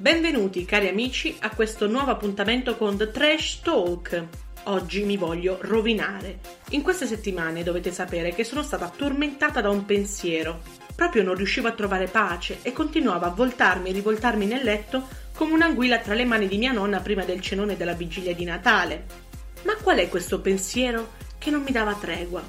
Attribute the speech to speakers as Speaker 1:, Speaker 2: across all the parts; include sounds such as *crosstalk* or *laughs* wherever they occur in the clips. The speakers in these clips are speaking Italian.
Speaker 1: Benvenuti cari amici a questo nuovo appuntamento con The Trash Talk. Oggi mi voglio rovinare. In queste settimane dovete sapere che sono stata tormentata da un pensiero. Proprio non riuscivo a trovare pace e continuavo a voltarmi e rivoltarmi nel letto come un'anguilla tra le mani di mia nonna prima del cenone della vigilia di Natale. Ma qual è questo pensiero che non mi dava tregua?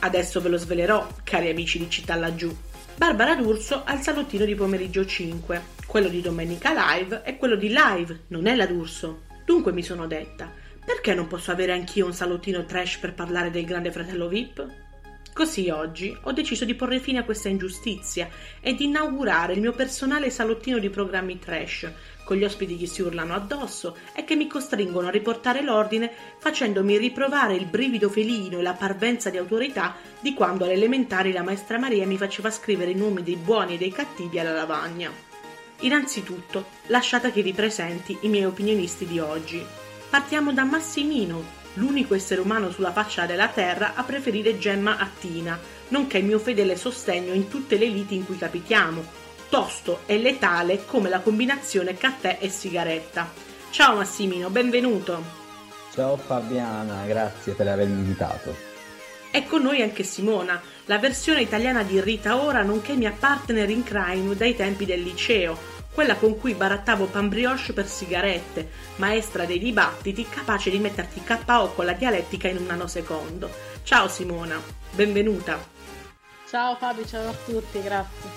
Speaker 1: Adesso ve lo svelerò, cari amici di Città Laggiù. Barbara D'Urso al salottino di pomeriggio 5, quello di domenica live e quello di live, non è la D'Urso. Dunque mi sono detta, perché non posso avere anch'io un salottino trash per parlare del grande fratello VIP? Così oggi ho deciso di porre fine a questa ingiustizia e di inaugurare il mio personale salottino di programmi trash, con gli ospiti che si urlano addosso e che mi costringono a riportare l'ordine facendomi riprovare il brivido felino e la parvenza di autorità di quando alle elementari la maestra Maria mi faceva scrivere i nomi dei buoni e dei cattivi alla lavagna. Innanzitutto, lasciate che vi presenti i miei opinionisti di oggi. Partiamo da Massimino, l'unico essere umano sulla faccia della terra a preferire Gemma a Tina, nonché il mio fedele sostegno in tutte le liti in cui capitiamo, tosto e letale come la combinazione caffè e sigaretta. Ciao Massimino, benvenuto.
Speaker 2: Ciao Fabiana, grazie per avermi invitato.
Speaker 1: È con noi anche Simona, la versione italiana di Rita Ora, nonché mia partner in crime dai tempi del liceo, quella con cui barattavo pan brioche per sigarette, maestra dei dibattiti, capace di metterti KO con la dialettica in un nanosecondo. Ciao Simona, benvenuta.
Speaker 3: Ciao Fabio, ciao a tutti, grazie.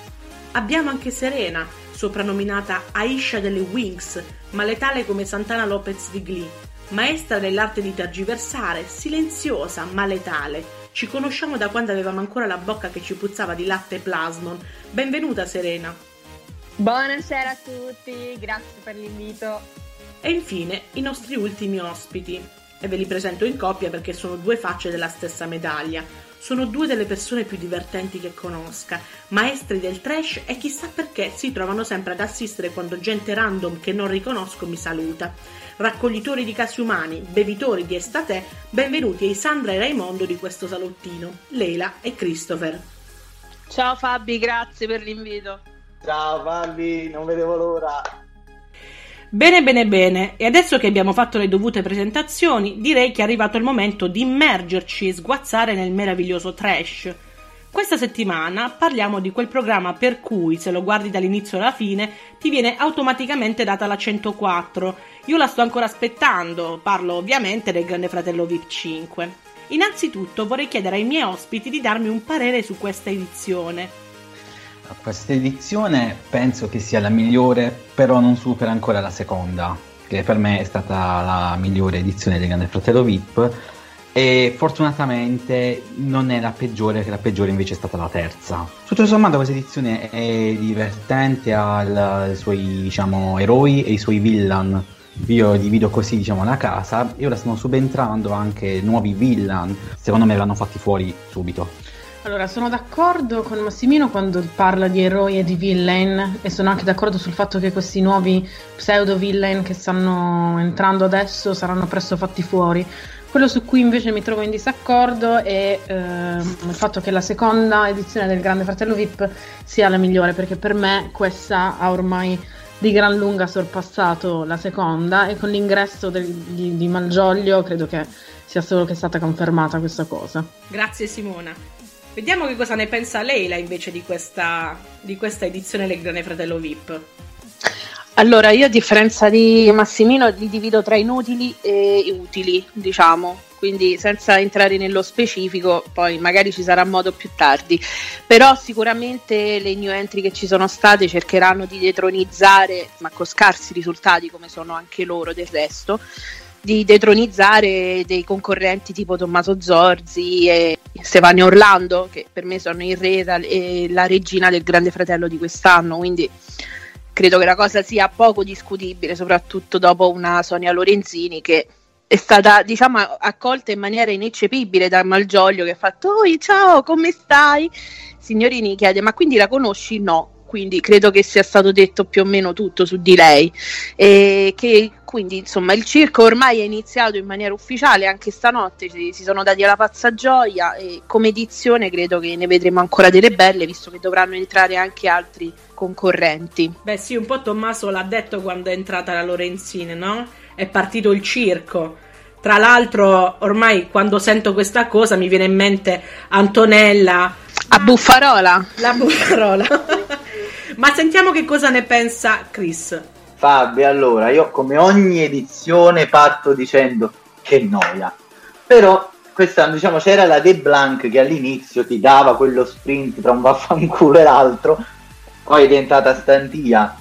Speaker 1: Abbiamo anche Serena, soprannominata Aisha delle Wings, ma letale come Santana Lopez di Glee, maestra dell'arte di tergiversare, silenziosa ma letale. Ci conosciamo da quando avevamo ancora la bocca che ci puzzava di latte plasmon. Benvenuta Serena.
Speaker 3: Buonasera a tutti, grazie per l'invito.
Speaker 1: E infine i nostri ultimi ospiti. E ve li presento in coppia perché sono due facce della stessa medaglia. Sono due delle persone più divertenti che conosca, maestri del trash e chissà perché si trovano sempre ad assistere quando gente random che non riconosco mi saluta. Raccoglitori di casi umani, bevitori di estate, benvenuti ai Sandra e Raimondo di questo salottino, Leila e Christopher.
Speaker 3: Ciao Fabi, grazie per l'invito.
Speaker 2: Ciao Fabi, non vedevo l'ora.
Speaker 1: Bene, bene, bene. E adesso che abbiamo fatto le dovute presentazioni, direi che è arrivato il momento di immergerci e sguazzare nel meraviglioso trash. Questa settimana parliamo di quel programma per cui, se lo guardi dall'inizio alla fine, ti viene automaticamente data la 104. Io la sto ancora aspettando, parlo ovviamente del Grande Fratello VIP 5. Innanzitutto vorrei chiedere ai miei ospiti di darmi un parere su questa edizione.
Speaker 2: Questa edizione penso che sia la migliore, però non supera ancora la seconda, che per me è stata la migliore edizione del Grande Fratello VIP e fortunatamente non è la peggiore, che la peggiore invece è stata la terza. Tutto sommato questa edizione è divertente, ha i suoi diciamo, eroi e i suoi villain. Io divido così diciamo la casa e ora stanno subentrando anche nuovi villain. Secondo me l'hanno fatti fuori subito.
Speaker 3: Allora, sono d'accordo con Massimino quando parla di eroi e di villain e sono anche d'accordo sul fatto che questi nuovi pseudo villain che stanno entrando adesso saranno presto fatti fuori. Quello su cui invece mi trovo in disaccordo è eh, il fatto che la seconda edizione del Grande Fratello VIP sia la migliore, perché per me questa ha ormai di gran lunga sorpassato la seconda e con l'ingresso del, di, di Malgioglio credo che sia solo che è stata confermata questa cosa.
Speaker 1: Grazie Simona. Vediamo che cosa ne pensa Leila invece di questa, di questa edizione del Grande Fratello VIP.
Speaker 4: Allora, io a differenza di Massimino li divido tra inutili e utili, diciamo, quindi senza entrare nello specifico, poi magari ci sarà modo più tardi. Però sicuramente le new entry che ci sono state cercheranno di detronizzare, ma con scarsi risultati come sono anche loro del resto, di detronizzare dei concorrenti tipo Tommaso Zorzi e Stefania Orlando, che per me sono il re e la regina del Grande Fratello di quest'anno, quindi credo che la cosa sia poco discutibile, soprattutto dopo una Sonia Lorenzini che è stata diciamo accolta in maniera ineccepibile da Malgioglio che ha fatto oh, ciao come stai? Signorini chiede ma quindi la conosci? No quindi credo che sia stato detto più o meno tutto su di lei e che quindi insomma il circo ormai è iniziato in maniera ufficiale anche stanotte si, si sono dati alla pazza gioia e come edizione credo che ne vedremo ancora delle belle visto che dovranno entrare anche altri concorrenti
Speaker 1: beh sì un po' Tommaso l'ha detto quando è entrata la Lorenzini no? è partito il circo tra l'altro, ormai quando sento questa cosa mi viene in mente Antonella.
Speaker 4: A Buffarola.
Speaker 1: La Buffarola. *laughs* Ma sentiamo che cosa ne pensa Chris.
Speaker 5: Fabio, allora, io come ogni edizione parto dicendo che noia. Però quest'anno diciamo c'era la De Blanc che all'inizio ti dava quello sprint tra un vaffanculo e l'altro, poi è diventata stantia.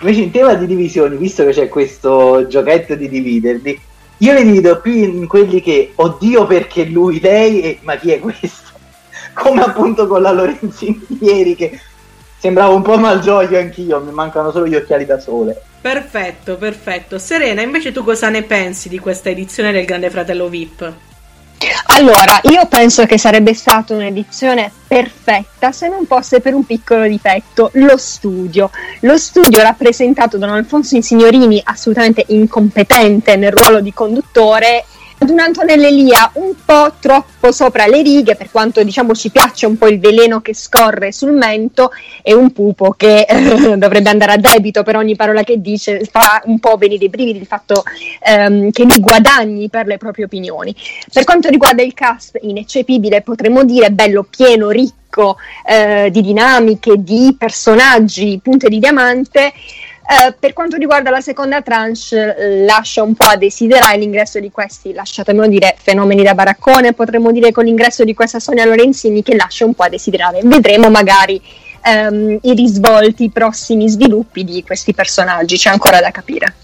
Speaker 5: Invece in tema di divisioni, visto che c'è questo giochetto di dividerli, io li divido più in quelli che oddio perché lui, lei e ma chi è questo? *laughs* Come appunto con la Lorenzini ieri che sembrava un po' malgioglio anch'io, mi mancano solo gli occhiali da sole.
Speaker 1: Perfetto, perfetto. Serena, invece tu cosa ne pensi di questa edizione del Grande Fratello VIP?
Speaker 6: Allora, io penso che sarebbe stata un'edizione perfetta se non fosse per un piccolo difetto, lo studio. Lo studio rappresentato da un Alfonso Insignorini assolutamente incompetente nel ruolo di conduttore ad un Antonello Elia un po' troppo sopra le righe, per quanto diciamo ci piaccia un po' il veleno che scorre sul mento, e un pupo che eh, dovrebbe andare a debito per ogni parola che dice, fa un po' venire i brividi il fatto ehm, che ne guadagni per le proprie opinioni. Per quanto riguarda il cast, ineccepibile, potremmo dire bello, pieno, ricco eh, di dinamiche, di personaggi, punte di diamante. Eh, per quanto riguarda la seconda tranche, eh, lascia un po' a desiderare l'ingresso di questi, lasciatemelo dire, fenomeni da baraccone, potremmo dire con l'ingresso di questa Sonia Lorenzini che lascia un po' a desiderare. Vedremo magari ehm, i risvolti, i prossimi sviluppi di questi personaggi, c'è ancora da capire.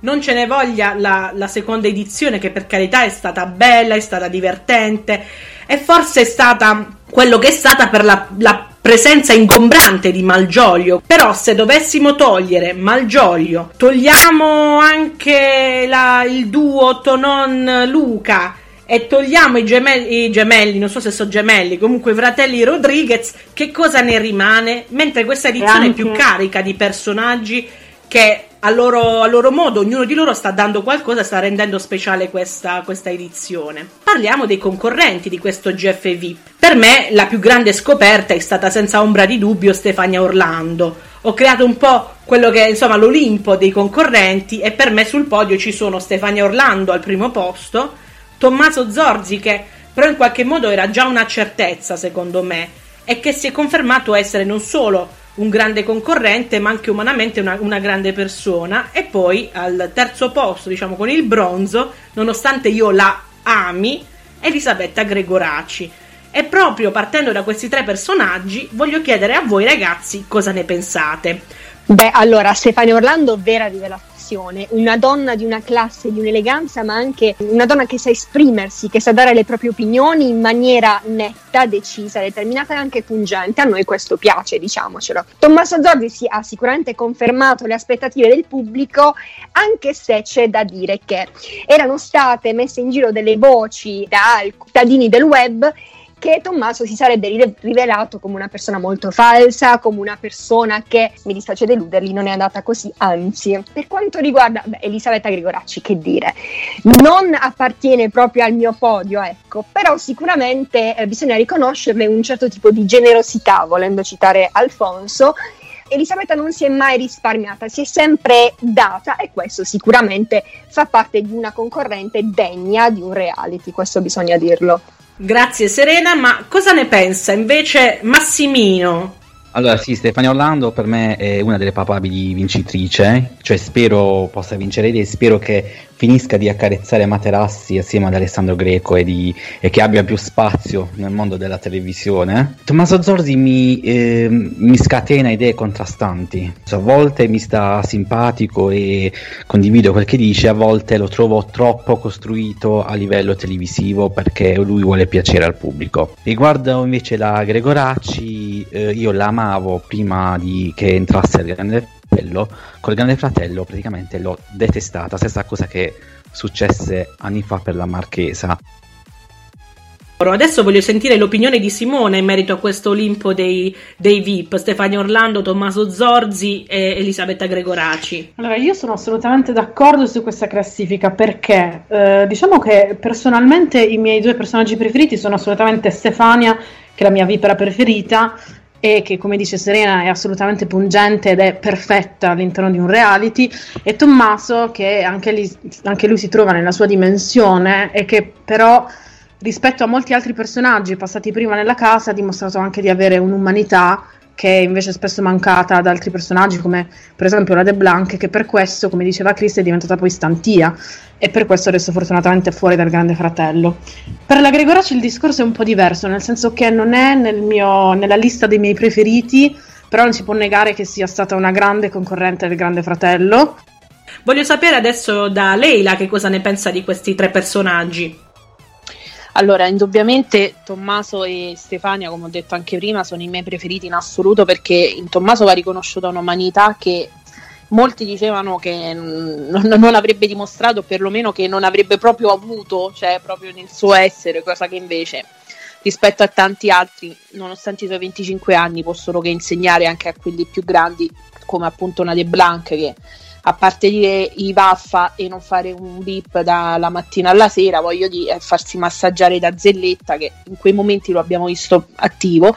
Speaker 1: Non ce ne voglia la, la seconda edizione, che per carità è stata bella, è stata divertente, e forse è stata quello che è stata per la, la presenza ingombrante di Malgioglio. Però se dovessimo togliere Malgioglio, togliamo anche la, il duo Tonon-Luca e togliamo i gemelli, i gemelli, non so se sono gemelli, comunque i fratelli Rodriguez, che cosa ne rimane? Mentre questa edizione anche... è più carica di personaggi che a loro, a loro, modo, ognuno di loro sta dando qualcosa, sta rendendo speciale questa, questa, edizione. Parliamo dei concorrenti di questo GFV. Per me la più grande scoperta è stata senza ombra di dubbio Stefania Orlando. Ho creato un po' quello che è insomma l'Olimpo dei concorrenti e per me sul podio ci sono Stefania Orlando al primo posto, Tommaso Zorzi che però in qualche modo era già una certezza secondo me e che si è confermato essere non solo un grande concorrente, ma anche umanamente una, una, grande persona. E poi al terzo posto, diciamo con il bronzo, nonostante io la ami, Elisabetta Gregoraci. E proprio partendo da questi tre personaggi, voglio chiedere a voi ragazzi cosa ne pensate.
Speaker 6: Beh, allora, Stefania Orlando, vera rivelazione passione, una donna di una classe, di un'eleganza, ma anche una donna che sa esprimersi, che sa dare le proprie opinioni in maniera netta, decisa, determinata e anche pungente. A noi questo piace, diciamocelo. Tommaso Zorzi si ha sicuramente confermato le aspettative del pubblico, anche se c'è da dire che erano state messe in giro delle voci da cittadini del web che Tommaso si sarebbe rivelato come una persona molto falsa, come una persona che, mi dispiace deluderli, non è andata così, anzi. Per quanto riguarda beh, Elisabetta Grigoracci, che dire, non appartiene proprio al mio podio, ecco, però sicuramente eh, bisogna riconoscerle un certo tipo di generosità, volendo citare Alfonso, Elisabetta non si è mai risparmiata, si è sempre data e questo sicuramente fa parte di una concorrente degna di un reality, questo bisogna dirlo.
Speaker 1: Grazie Serena, ma cosa ne pensa invece Massimino?
Speaker 2: Allora sì, Stefania Orlando per me è una delle papabili vincitrici, cioè spero possa vincere lei spero che finisca di accarezzare Materassi assieme ad Alessandro Greco e, di, e, che abbia più spazio nel mondo della televisione. Tommaso Zorzi mi, eh, mi scatena idee contrastanti, a volte mi sta simpatico e condivido quel che dice, a volte lo trovo troppo costruito a livello televisivo perché lui vuole piacere al pubblico. Riguardo invece la Gregoracci, eh, io la amavo prima di che entrasse al Grande Fratello, col Grande Fratello praticamente l'ho detestata, stessa cosa che successe anni fa per la Marchesa.
Speaker 1: Adesso voglio sentire l'opinione di Simone in merito a questo Olimpo dei, dei VIP, Stefania Orlando, Tommaso Zorzi e Elisabetta Gregoraci.
Speaker 3: Allora, io sono assolutamente d'accordo su questa classifica perché eh, diciamo che personalmente i miei due personaggi preferiti sono assolutamente Stefania, che è la mia vipera preferita, e che come dice Serena è assolutamente pungente ed è perfetta all'interno di un reality. E Tommaso che anche, lì, anche lui si trova nella sua dimensione e che però rispetto a molti altri personaggi passati prima nella casa ha dimostrato anche di avere un'umanità che è invece spesso mancata ad altri personaggi come per esempio la De Blanc che per questo come diceva Chris è diventata poi stantia e per questo adesso fortunatamente è fuori dal Grande Fratello per la Gregoraci il discorso è un po' diverso nel senso che non è nel mio, nella lista dei miei preferiti però non si può negare che sia stata una grande concorrente del Grande Fratello
Speaker 1: Voglio sapere adesso da Leila che cosa ne pensa di questi tre personaggi.
Speaker 4: Allora, indubbiamente Tommaso e Stefania, come ho detto anche prima, sono i miei preferiti in assoluto perché in Tommaso va riconosciuta un'umanità che molti dicevano che non, non, avrebbe dimostrato, perlomeno che non avrebbe proprio avuto, cioè proprio nel suo essere, cosa che invece rispetto a tanti altri, nonostante i suoi 25 anni, possono che insegnare anche a quelli più grandi, come appunto una De Blanc che a parte dire i vaffa e non fare un beep dalla mattina alla sera, voglio dire, farsi massaggiare da Zelletta, che in quei momenti lo abbiamo visto attivo,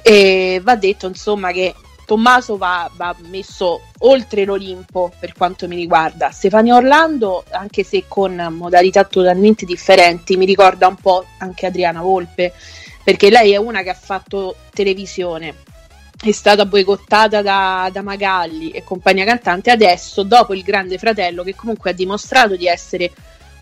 Speaker 4: e va detto insomma che Tommaso va, va, messo oltre l'Olimpo per quanto mi riguarda. Stefania Orlando, anche se con modalità totalmente differenti, mi ricorda un po' anche Adriana Volpe, perché lei è una che ha fatto televisione, è stata boicottata da, da, Magalli e compagnia cantante, adesso dopo il Grande Fratello che comunque ha dimostrato di essere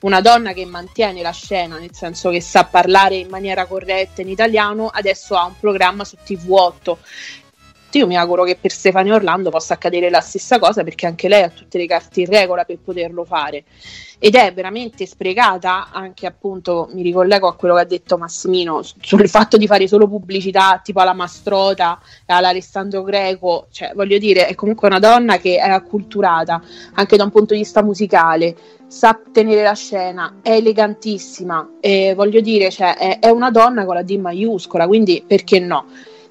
Speaker 4: una donna che mantiene la scena, nel senso che sa parlare in maniera corretta in italiano, adesso ha un programma su TV8 io mi auguro che per Stefania Orlando possa accadere la stessa cosa perché anche lei ha tutte le carte in regola per poterlo fare. Ed è veramente sprecata anche appunto mi ricollego a quello che ha detto Massimino sul fatto di fare solo pubblicità tipo alla Mastrota all'Alessandro Greco. Cioè voglio dire è comunque una donna che è acculturata anche da un punto di vista musicale. Sa tenere la scena è elegantissima. E voglio dire cioè, è, è una donna con la D maiuscola quindi perché no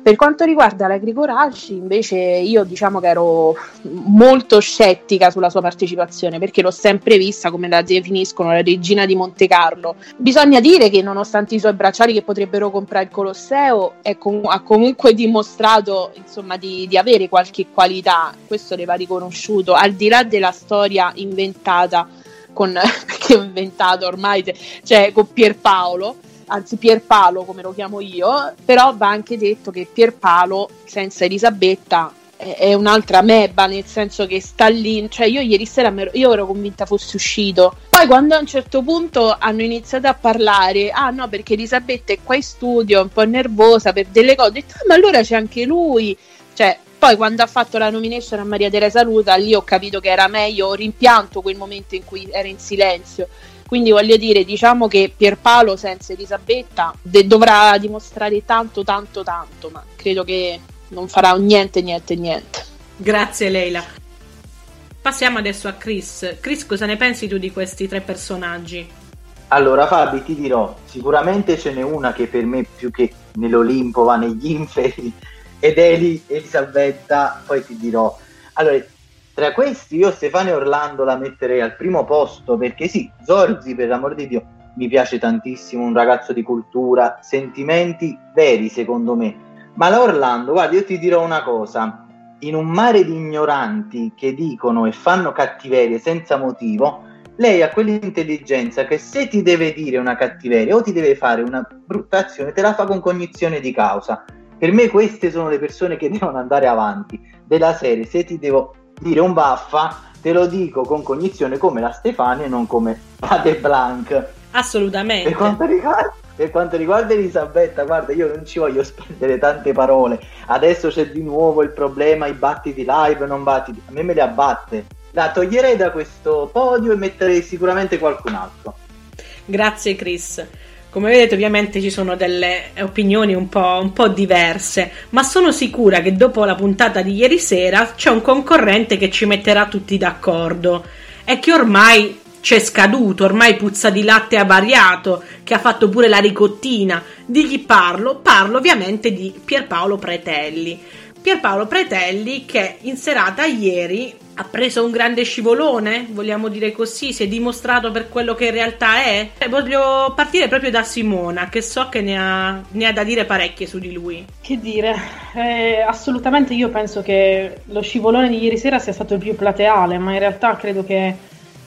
Speaker 4: per quanto riguarda la Grigoraci, invece, io diciamo che ero molto scettica sulla sua partecipazione perché l'ho sempre vista come la definiscono la regina di Monte Carlo. Bisogna dire che, nonostante i suoi bracciali che potrebbero comprare il Colosseo, com- ha comunque dimostrato insomma, di, di avere qualche qualità. Questo le va riconosciuto al di là della storia inventata con *laughs* perché ho inventato ormai, cioè con Pierpaolo anzi Pierpalo come lo chiamo io, però va anche detto che Pierpalo senza Elisabetta è un'altra meba, nel senso che sta lì, cioè io ieri sera io ero convinta fosse uscito. Poi quando a un certo punto hanno iniziato a parlare, ah no, perché Elisabetta è qua in studio, un po' nervosa per delle cose, ho detto, ah, ma allora c'è anche lui. Cioè, poi quando ha fatto la nomination a Maria Teresa Luta, lì ho capito che era meglio, rimpianto quel momento in cui era in silenzio quindi voglio dire, diciamo che Pierpaolo senza Elisabetta de- dovrà dimostrare tanto, tanto, tanto, ma credo che non farà niente, niente, niente.
Speaker 1: Grazie Leila. Passiamo adesso a Chris. Chris, cosa ne pensi tu di questi tre personaggi?
Speaker 5: Allora Fabi, ti dirò, sicuramente ce n'è una che per me più che nell'Olimpo va negli *laughs* inferi ed è Elisabetta, poi ti dirò. Allora, tra questi io Stefano Orlando la metterei al primo posto perché sì, Zorzi per l'amor di Dio mi piace tantissimo, un ragazzo di cultura, sentimenti veri secondo me. Ma la Orlando, guarda, io ti dirò una cosa, in un mare di ignoranti che dicono e fanno cattiverie senza motivo, lei ha quell'intelligenza che se ti deve dire una cattiveria o ti deve fare una brutta azione, te la fa con cognizione di causa. Per me queste sono le persone che devono andare avanti, della serie, se ti devo dire un baffa, te lo dico con cognizione come la Stefania e non come la De Blanc.
Speaker 1: Assolutamente.
Speaker 5: Per quanto riguarda per quanto riguarda Elisabetta, guarda, io non ci voglio spendere tante parole. Adesso c'è di nuovo il problema, i battiti live, non battiti. A me me li abbatte. La toglierei da questo podio e metterei sicuramente qualcun altro.
Speaker 1: Grazie Chris. Come vedete ovviamente ci sono delle opinioni un po', un po' diverse, ma sono sicura che dopo la puntata di ieri sera c'è un concorrente che ci metterà tutti d'accordo e che ormai c'è scaduto, ormai puzza di latte avariato, che ha fatto pure la ricottina. Di chi parlo? Parlo ovviamente di Pierpaolo Pretelli. Pierpaolo Pretelli che in serata ieri ha preso un grande scivolone, vogliamo dire così, si è dimostrato per quello che in realtà è. E voglio partire proprio da Simona, che so che ne ha, ne ha da dire parecchie su di lui.
Speaker 3: Che dire, eh, assolutamente io penso che lo scivolone di ieri sera sia stato il più plateale, ma in realtà credo che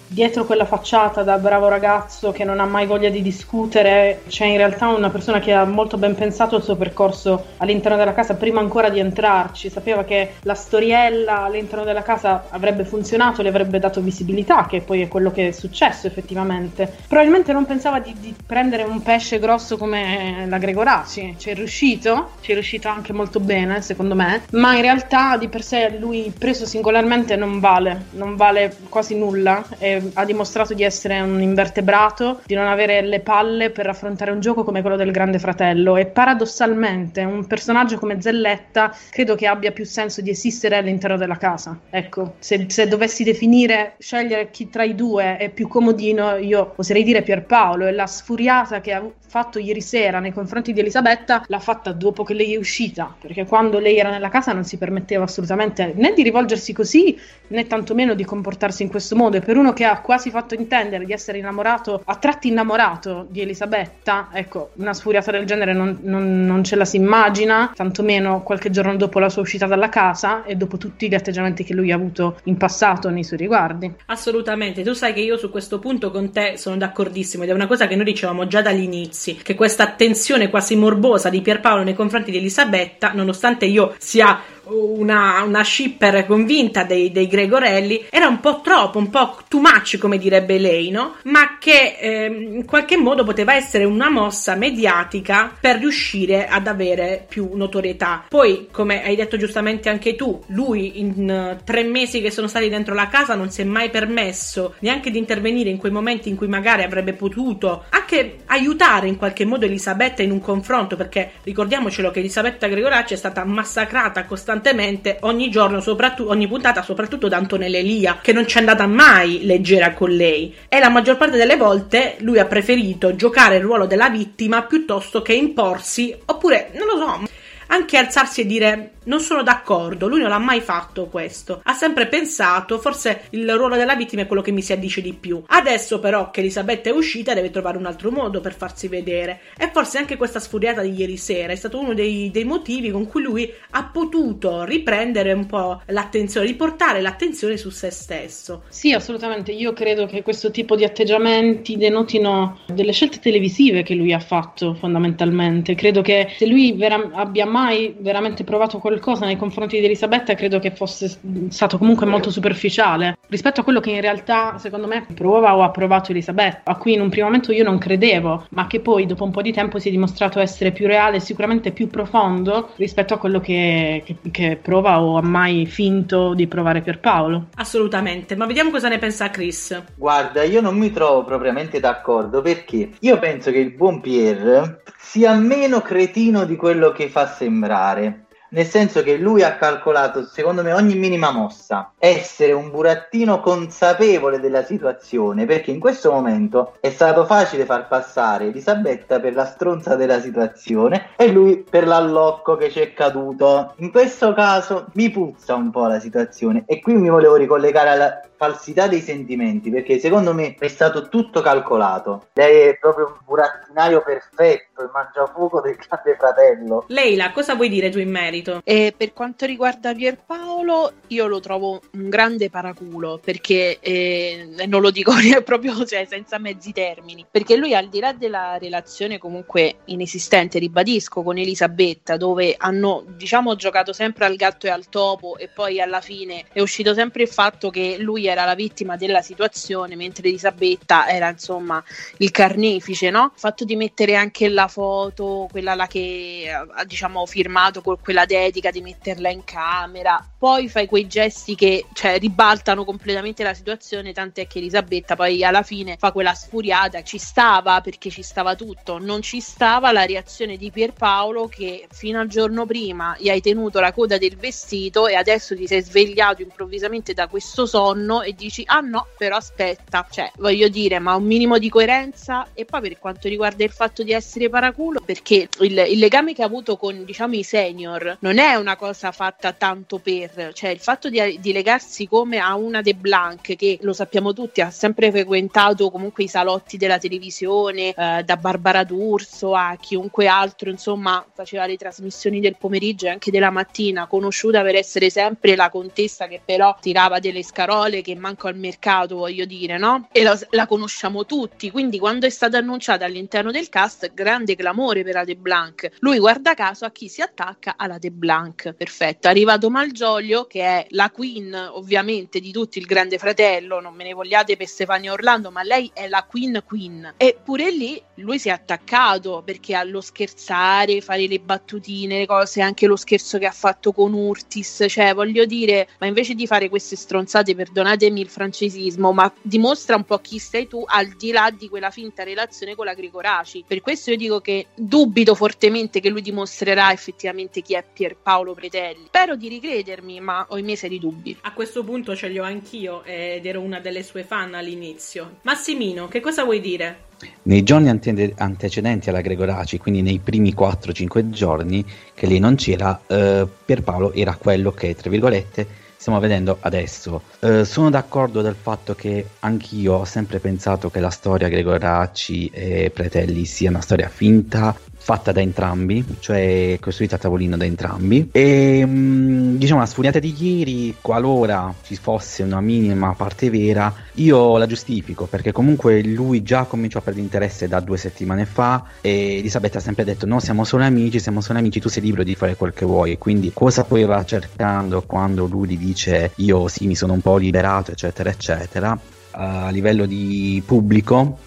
Speaker 3: dietro quella facciata da bravo ragazzo che non ha mai voglia di discutere c'è in realtà una persona che ha molto ben pensato il suo percorso all'interno della casa prima ancora di entrarci, sapeva che la storiella all'interno della casa avrebbe funzionato, le avrebbe dato visibilità, che poi è quello che è successo effettivamente. Probabilmente non pensava di, di prendere un pesce grosso come la Gregoraci, ci è riuscito, ci è riuscito anche molto bene secondo me, ma in realtà di per sé lui preso singolarmente non vale, non vale quasi nulla. E ha dimostrato di essere un invertebrato, di non avere le palle per affrontare un gioco come quello del Grande Fratello. E paradossalmente un personaggio come Zelletta credo che abbia più senso di esistere all'interno della casa. Ecco, se, se dovessi definire, scegliere chi tra i due è più comodino, io oserei dire Pierpaolo. E la sfuriata che ha fatto ieri sera nei confronti di Elisabetta l'ha fatta dopo che lei è uscita, perché quando lei era nella casa non si permetteva assolutamente né di rivolgersi così né tantomeno di comportarsi in questo modo. E per uno che ha quasi fatto intendere di essere innamorato, a tratti innamorato di Elisabetta, ecco, una sfuriata del genere non, non, non ce la si immagina, tantomeno qualche giorno dopo la sua uscita dalla casa e dopo tutti gli atteggiamenti che lui ha avuto in passato nei suoi riguardi.
Speaker 1: Assolutamente, tu sai che io su questo punto con te sono d'accordissimo ed è una cosa che noi dicevamo già dall'inizio, che questa attenzione quasi morbosa di Pierpaolo nei confronti di Elisabetta, nonostante io sia una, una shipper convinta dei, dei, Gregorelli, era un po' troppo, un po' too much, come direbbe lei, no? Ma che eh, in qualche modo poteva essere una mossa mediatica per riuscire ad avere più notorietà. Poi, come hai detto giustamente anche tu, lui in uh, tre mesi che sono stati dentro la casa non si è mai permesso neanche di intervenire in quei momenti in cui magari avrebbe potuto anche aiutare in qualche modo Elisabetta in un confronto, perché ricordiamocelo che Elisabetta Gregoracci è stata massacrata costantemente costantemente ogni giorno, soprattutto ogni puntata, soprattutto da Antonella Elia, che non c'è andata mai leggera con lei. E la maggior parte delle volte lui ha preferito giocare il ruolo della vittima piuttosto che imporsi, oppure non lo so anche alzarsi e dire non sono d'accordo, lui non l'ha mai fatto questo. Ha sempre pensato, forse il ruolo della vittima è quello che mi si addice di più. Adesso però che Elisabetta è uscita deve trovare un altro modo per farsi vedere. E forse anche questa sfuriata di ieri sera è stato uno dei, dei motivi con cui lui ha potuto riprendere un po' l'attenzione, riportare l'attenzione su se stesso.
Speaker 3: Sì, assolutamente. Io credo che questo tipo di atteggiamenti denotino delle scelte televisive che lui ha fatto fondamentalmente. Credo che se lui vera- abbia mai mai veramente provato qualcosa nei confronti di Elisabetta, credo che fosse stato comunque molto superficiale rispetto a quello che in realtà secondo me prova o ha provato Elisabetta, a cui in un primo momento io non credevo, ma che poi dopo un po' di tempo si è dimostrato essere più reale e sicuramente più profondo rispetto a quello che, che, che prova o ha mai finto di provare per Paolo.
Speaker 1: Assolutamente, ma vediamo cosa ne pensa Chris.
Speaker 5: Guarda, io non mi trovo propriamente d'accordo perché io penso che il buon Pierre sia meno cretino di quello che fa sembrare. Nel senso che lui ha calcolato, secondo me, ogni minima mossa. Essere un burattino consapevole della situazione, perché in questo momento è stato facile far passare Elisabetta per la stronza della situazione e lui per l'allocco che ci è caduto. In questo caso mi puzza un po' la situazione e qui mi volevo ricollegare alla falsità dei sentimenti, perché secondo me è stato tutto calcolato. Lei è proprio un burattinaio perfetto, il mangiafuoco del grande fratello.
Speaker 1: Leila, cosa vuoi dire tu in merito?
Speaker 4: E per quanto riguarda Pierpaolo, io lo trovo un grande paraculo, perché eh, non lo dico *laughs* proprio cioè, senza mezzi termini, perché lui al di là della relazione comunque inesistente, ribadisco, con Elisabetta, dove hanno diciamo giocato sempre al gatto e al topo e poi alla fine è uscito sempre il fatto che lui era la vittima della situazione, mentre Elisabetta era insomma il carnefice, no? Il fatto di mettere anche la foto, quella là che ha diciamo firmato con quella dedica, di metterla in camera, poi fai quei gesti che cioè, ribaltano completamente la situazione, tant'è che Elisabetta poi alla fine fa quella sfuriata, ci stava perché ci stava tutto, non ci stava la reazione di Pierpaolo che fino al giorno prima gli hai tenuto la coda del vestito e adesso ti sei svegliato improvvisamente da questo sonno e dici ah no, però aspetta, cioè voglio dire, ma un minimo di coerenza e poi per quanto riguarda il fatto di essere paraculo, perché il, il legame che ha avuto con diciamo i senior non è una cosa fatta tanto per cioè il fatto di, di, legarsi come a una De Blanc che lo sappiamo tutti ha sempre frequentato comunque i salotti della televisione eh, da Barbara D'Urso a chiunque altro insomma faceva le trasmissioni del pomeriggio e anche della mattina conosciuta per essere sempre la contessa che però tirava delle scarole che manco al mercato voglio dire no? E la, la conosciamo tutti quindi quando è stata annunciata all'interno del cast grande clamore per la De Blanc. Lui guarda caso a chi si attacca alla De Blanc. Perfetto. È arrivato Malgioglio che è la queen ovviamente di tutti, il grande fratello, non me ne vogliate per Stefania Orlando, ma lei è la queen queen. Eppure lì lui si è attaccato perché allo scherzare, fare le battutine, le cose, anche lo scherzo che ha fatto con Urtis, cioè voglio dire, ma invece di fare queste stronzate, perdonatemi il francesismo, ma dimostra un po' chi sei tu al di là di quella finta relazione con la Gregoraci. Per questo io dico che dubito fortemente che lui dimostrerà effettivamente chi è Pierpaolo Pretelli. Spero di ricredermi ma ho i miei seri dubbi.
Speaker 1: A questo punto ce li ho anch'io ed ero una delle sue fan all'inizio. Massimino, che cosa vuoi dire?
Speaker 2: Nei giorni ante- antecedenti alla Gregoraci, quindi nei primi 4-5 giorni che lei non c'era, eh, Pierpaolo era quello che, tra virgolette, stiamo vedendo adesso. Eh, sono d'accordo del fatto che anch'io ho sempre pensato che la storia Gregoracci e Pretelli sia una storia finta, fatta da entrambi, cioè costruita a tavolino da entrambi. E mm, diciamo la sfuriata di ieri, qualora ci fosse una minima parte vera, io la giustifico perché comunque lui già cominciò a perdere interesse da due settimane fa e Elisabetta ha sempre detto no siamo solo amici, siamo solo amici, tu sei libero di fare quel che vuoi. Quindi cosa poi va cercando quando lui gli dice io sì mi sono un po' liberato eccetera eccetera a livello di pubblico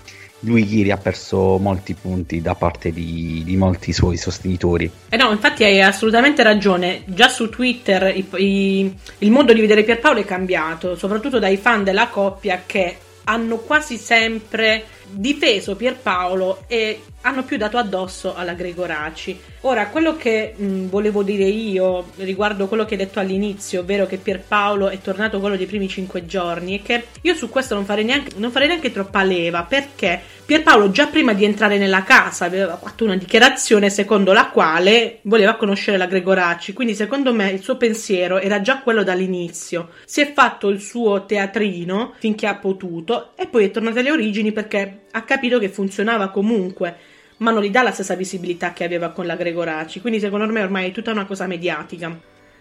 Speaker 2: lui ieri ha perso molti punti da parte di, di, molti suoi sostenitori.
Speaker 1: Eh no, infatti hai assolutamente ragione. Già su Twitter i, i, il modo di vedere Pierpaolo è cambiato, soprattutto dai fan della coppia che hanno quasi sempre difeso Pierpaolo e hanno più dato addosso alla Gregoraci. Ora, quello che mh, volevo dire io riguardo quello che hai detto all'inizio, ovvero che Pierpaolo è tornato quello dei primi cinque giorni, è che io su questo non farei neanche, non farei neanche troppa leva, perché Pierpaolo già prima di entrare nella casa aveva fatto una dichiarazione secondo la quale voleva conoscere la Gregoraci, quindi secondo me il suo pensiero era già quello dall'inizio. Si è fatto il suo teatrino finché ha potuto e poi è tornato alle origini perché ha capito che funzionava comunque ma non gli dà la stessa visibilità che aveva con la Gregoraci, quindi secondo me ormai è tutta una cosa mediatica.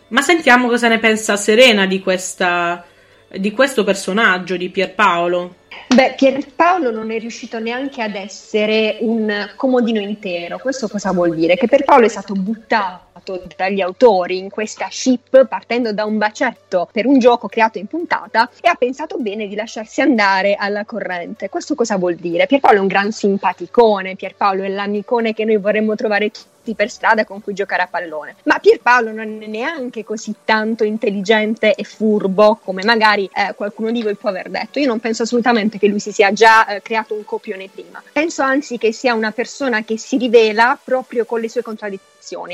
Speaker 1: Ma sentiamo cosa ne pensa Serena di, questa, di questo personaggio di Pierpaolo.
Speaker 6: Beh, Pierpaolo non è riuscito neanche ad essere un comodino intero. Questo cosa vuol dire? Che Pierpaolo è stato buttato dagli autori in questa ship partendo da un bacetto per un gioco creato in puntata e ha pensato bene di lasciarsi andare alla corrente. Questo cosa vuol dire? Pierpaolo è un gran simpaticone, Pierpaolo è l'amicone che noi vorremmo trovare tutti per strada con cui giocare a pallone. Ma Pierpaolo non è neanche così tanto intelligente e furbo come magari eh, qualcuno di voi può aver detto. Io non penso assolutamente che lui si sia già eh, creato un copione prima. Penso anzi che sia una persona che si rivela proprio con le sue contraddizioni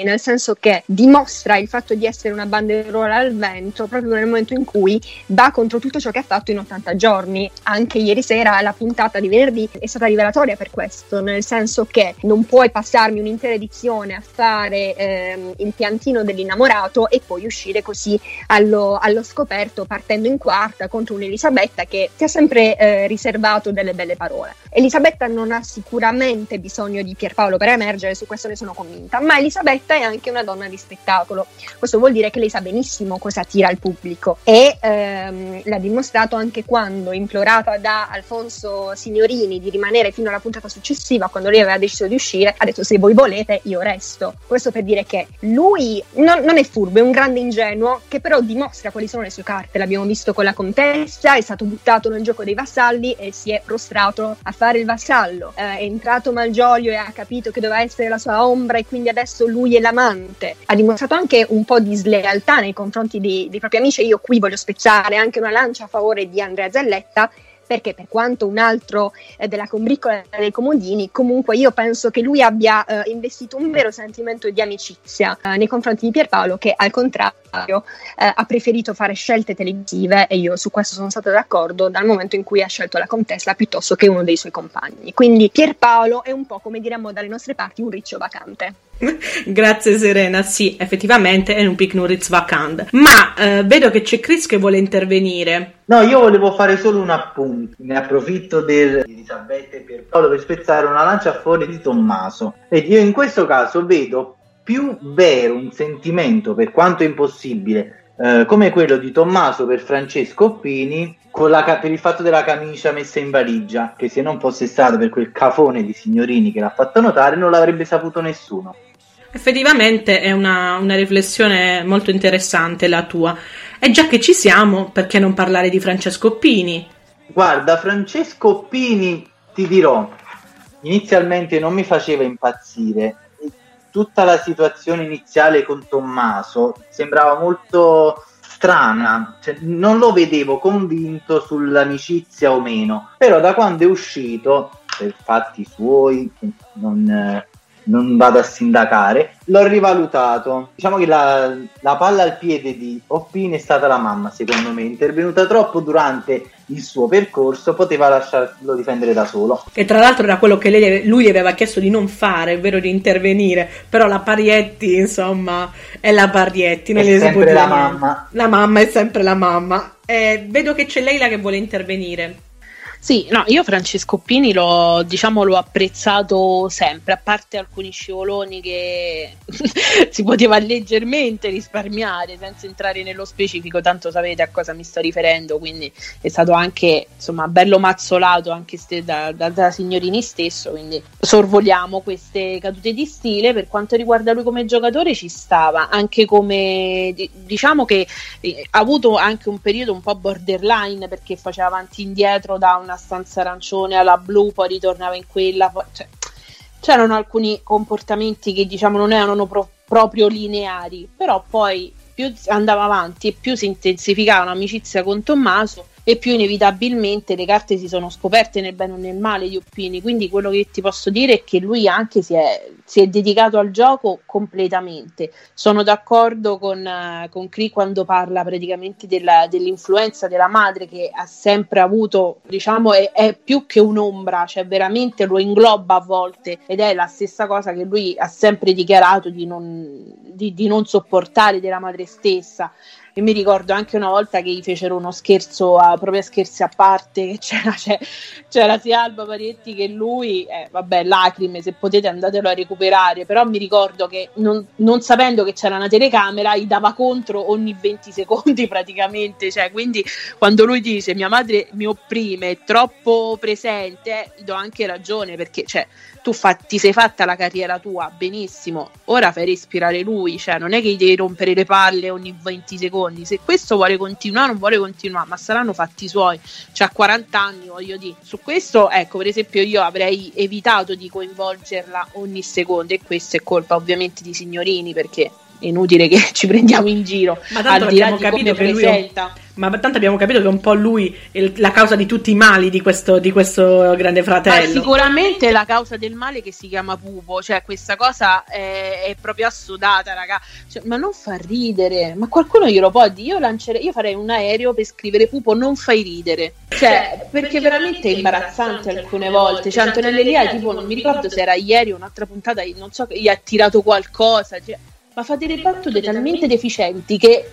Speaker 6: nel senso che dimostra il fatto di essere una banderola al vento proprio nel momento in cui va contro tutto ciò che ha fatto in 80 giorni. Anche ieri sera la puntata di venerdì è stata rivelatoria per questo, nel senso che non puoi passarmi un'intera edizione a fare ehm, il piantino dell'innamorato e poi uscire così allo, allo scoperto partendo in quarta contro un'Elisabetta che ti ha sempre eh, riservato delle belle parole. Elisabetta non ha sicuramente bisogno di Pierpaolo per emergere, su questo ne sono convinta, ma Elisabetta Elisabetta è anche una donna di spettacolo. Questo vuol dire che lei sa benissimo cosa attira il pubblico e ehm, l'ha dimostrato anche quando, implorata da Alfonso Signorini di rimanere fino alla puntata successiva, quando lei aveva deciso di uscire, ha detto se voi volete io resto. Questo per dire che lui non, non è furbo, è un grande ingenuo che però dimostra quali sono le sue carte. L'abbiamo visto con la contessa, è stato buttato nel gioco dei vassalli e si è prostrato a fare il vassallo. Eh, è entrato Malgioglio e ha capito che doveva essere la sua ombra e quindi adesso lui è l'amante. Ha dimostrato anche un po' di slealtà nei confronti dei, dei propri amici. Io qui voglio spezzare anche una lancia a favore di Andrea Zelletta perché per quanto un altro eh, della combriccola dei comodini, comunque io penso che lui abbia eh, investito un vero sentimento di amicizia eh, nei confronti di Pierpaolo che al contrario eh, ha preferito fare scelte televisive e io su questo sono stata d'accordo dal momento in cui ha scelto la contessa piuttosto che uno dei suoi compagni. Quindi Pierpaolo è un po' come diremmo dalle nostre parti un riccio vacante. *laughs*
Speaker 1: Grazie Serena, sì, effettivamente è un Picnuritz vacant. Ma eh, vedo che c'è Chris che vuole intervenire.
Speaker 5: No, io volevo fare solo un appunto. Ne approfitto del Elisabetta e Pierpaolo per spezzare una lancia a fuori di Tommaso. Ed io in questo caso vedo più vero un sentimento, per quanto impossibile, eh, come quello di Tommaso per Francesco Pini la, per il fatto della camicia messa in valigia, che se non fosse stato per quel cafone di signorini che l'ha fatto notare, non l'avrebbe saputo nessuno.
Speaker 1: Effettivamente è una, una, riflessione molto interessante la tua. E già che ci siamo, perché non parlare di Francesco Pini?
Speaker 5: Guarda, Francesco Pini, ti dirò, inizialmente non mi faceva impazzire. Tutta la situazione iniziale con Tommaso sembrava molto strana, cioè, non lo vedevo convinto sull'amicizia o meno, però da quando è uscito, per fatti suoi, non, eh, non vado a sindacare, l'ho rivalutato. Diciamo che la, la, palla al piede di Oppini è stata la mamma, secondo me, intervenuta troppo durante il suo percorso, poteva lasciarlo difendere da solo.
Speaker 1: E tra l'altro era quello che lei, lui aveva chiesto di non fare, ovvero di intervenire, però la Parietti, insomma, è la Parietti, non
Speaker 5: è sempre la mamma.
Speaker 1: La mamma è sempre la mamma. Eh, vedo che c'è Leila che vuole intervenire.
Speaker 4: Sì, no, io Francesco Pini l'ho, diciamo, l'ho apprezzato sempre, a parte alcuni scivoloni che *laughs* si poteva leggermente risparmiare senza entrare nello specifico, tanto sapete a cosa mi sto riferendo, quindi è stato anche insomma bello mazzolato anche ste, da, da, da, Signorini stesso, quindi sorvoliamo queste cadute di stile. Per quanto riguarda lui come giocatore ci stava, anche come diciamo che eh, ha avuto anche un periodo un po' borderline perché faceva avanti e indietro da una stanza arancione alla blu, poi ritornava in quella. Poi, cioè, c'erano alcuni comportamenti che diciamo non erano pro- proprio lineari, però poi più andava avanti e più si intensificava l'amicizia con Tommaso e più inevitabilmente le carte si sono scoperte nel bene o nel male di Oppini. Quindi quello che ti posso dire è che lui anche si è, si è dedicato al gioco completamente. Sono d'accordo con, uh, con Cree quando parla praticamente della, dell'influenza della madre che ha sempre avuto, diciamo, è, è, più che un'ombra, cioè veramente lo ingloba a volte ed è la stessa cosa che lui ha sempre dichiarato di non, di, di non sopportare della madre stessa. E mi ricordo anche una volta che gli fecero uno scherzo, a, proprio a scherzi a parte, che c'era, c'era, sia Alba Parietti che lui, eh, vabbè, lacrime, se potete andatelo a recuperare, però mi ricordo che non, non, sapendo che c'era una telecamera, gli dava contro ogni 20 secondi *laughs* praticamente, cioè, quindi quando lui dice mia madre mi opprime, è troppo presente, gli do anche ragione, perché cioè, tu fa, ti sei fatta la carriera tua benissimo, ora fai respirare lui, cioè non è che gli devi rompere le palle ogni 20 secondi, se questo vuole continuare non vuole continuare, ma saranno fatti suoi, cioè a 40 anni voglio dire, su questo ecco per esempio io avrei evitato di coinvolgerla ogni secondo e questo è colpa ovviamente di signorini perché inutile che *laughs* ci prendiamo in giro,
Speaker 1: ma tanto
Speaker 4: al
Speaker 1: di là di come presenta. È ma tanto abbiamo capito che è un po' lui la causa di tutti i mali di questo, di questo grande fratello.
Speaker 4: Ma sicuramente è la causa del male che si chiama pupo, cioè questa cosa è, è proprio assodata, raga. Cioè, ma non fa ridere, ma qualcuno glielo può dire? Io, lancerei, io farei un aereo per scrivere pupo non fai ridere, cioè perché veramente è imbarazzante alcune volte. Cioè Antonella Elia, tipo, non mi ricordo se era ieri o un'altra puntata, non so, gli ha tirato qualcosa. Cioè, ma fa delle battute talmente deficienti che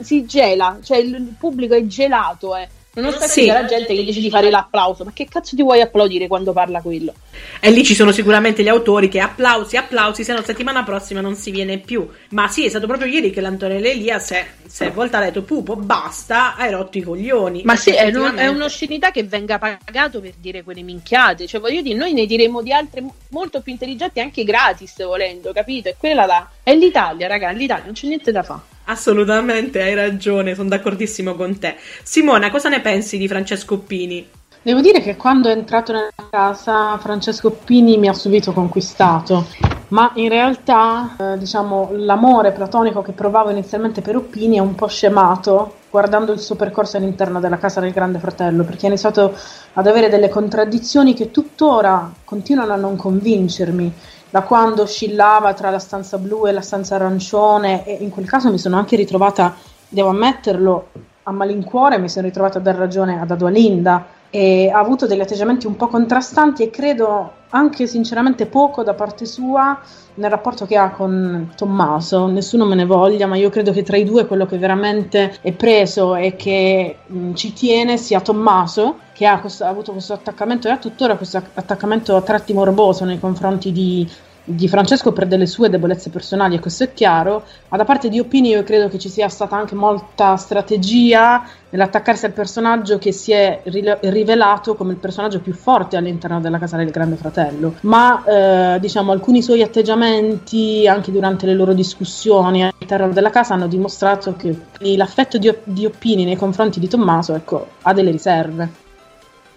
Speaker 4: si gela, cioè il pubblico è gelato, eh. Non aspetta
Speaker 1: Sì.
Speaker 4: la gente che dice di fare l'applauso, ma che cazzo ti vuoi applaudire quando parla quello?
Speaker 1: E lì ci sono sicuramente gli autori che applausi, applausi, se no settimana prossima non si viene più. Ma sì, è stato proprio ieri che l'Antonella Elia si è, si è volta a detto, pupo, basta, hai rotto i coglioni.
Speaker 4: Ma sì, è, un- è un'oscenità che venga pagato per dire quelle minchiate. Cioè, voglio dire, noi ne diremo di altre mo- molto più intelligenti anche gratis, volendo, capito? E quella là è l'Italia, raga, l'Italia, non c'è niente da fare.
Speaker 1: Assolutamente, hai ragione, sono d'accordissimo con te. Simona, cosa ne pensi di Francesco Pini?
Speaker 3: Devo dire che quando è entrato nella casa Francesco Pini mi ha subito conquistato, ma in realtà eh, diciamo l'amore platonico che provavo inizialmente per Oppini è un po' scemato guardando il suo percorso all'interno della casa del Grande Fratello, perché ha iniziato ad avere delle contraddizioni che tuttora continuano a non convincermi, da quando oscillava tra la stanza blu e la stanza arancione e in quel caso mi sono anche ritrovata, devo ammetterlo, a malincuore mi sono ritrovata a dar ragione ad Adualinda e ha avuto degli atteggiamenti un po' contrastanti e credo anche sinceramente poco da parte sua nel rapporto che ha con Tommaso. Nessuno me ne voglia, ma io credo che tra i due quello che veramente è preso e che mh, ci tiene sia Tommaso, che ha, questo- ha avuto questo attaccamento e ha tuttora questo attaccamento a tratti morboso nei confronti di, di Francesco per delle sue debolezze personali, e questo è chiaro, ma da parte di Opini io credo che ci sia stata anche molta strategia nell'attaccarsi al personaggio che si è rile- rivelato come il personaggio più forte all'interno della casa del Grande Fratello. Ma eh, diciamo alcuni suoi atteggiamenti, anche durante le loro discussioni all'interno della casa, hanno dimostrato che l'affetto di, di Opini nei confronti di Tommaso ecco, ha delle riserve.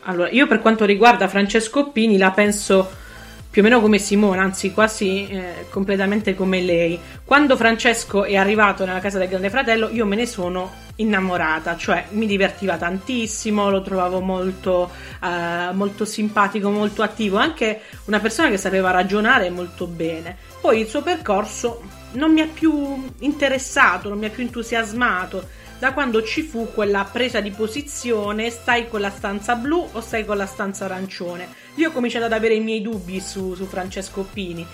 Speaker 1: Allora, io per quanto riguarda Francesco Pini la penso più o meno come Simona, anzi quasi eh, completamente come lei. Quando Francesco è arrivato nella casa del Grande Fratello, io me ne sono innamorata, cioè mi divertiva tantissimo, lo trovavo molto, eh, molto simpatico, molto attivo, anche una persona che sapeva ragionare molto bene. Poi il suo percorso non mi ha più interessato, non mi ha più entusiasmato da quando ci fu quella presa di posizione, stai con la stanza blu o stai con la stanza arancione. Io ho cominciato ad avere i miei dubbi su, su Francesco Pini,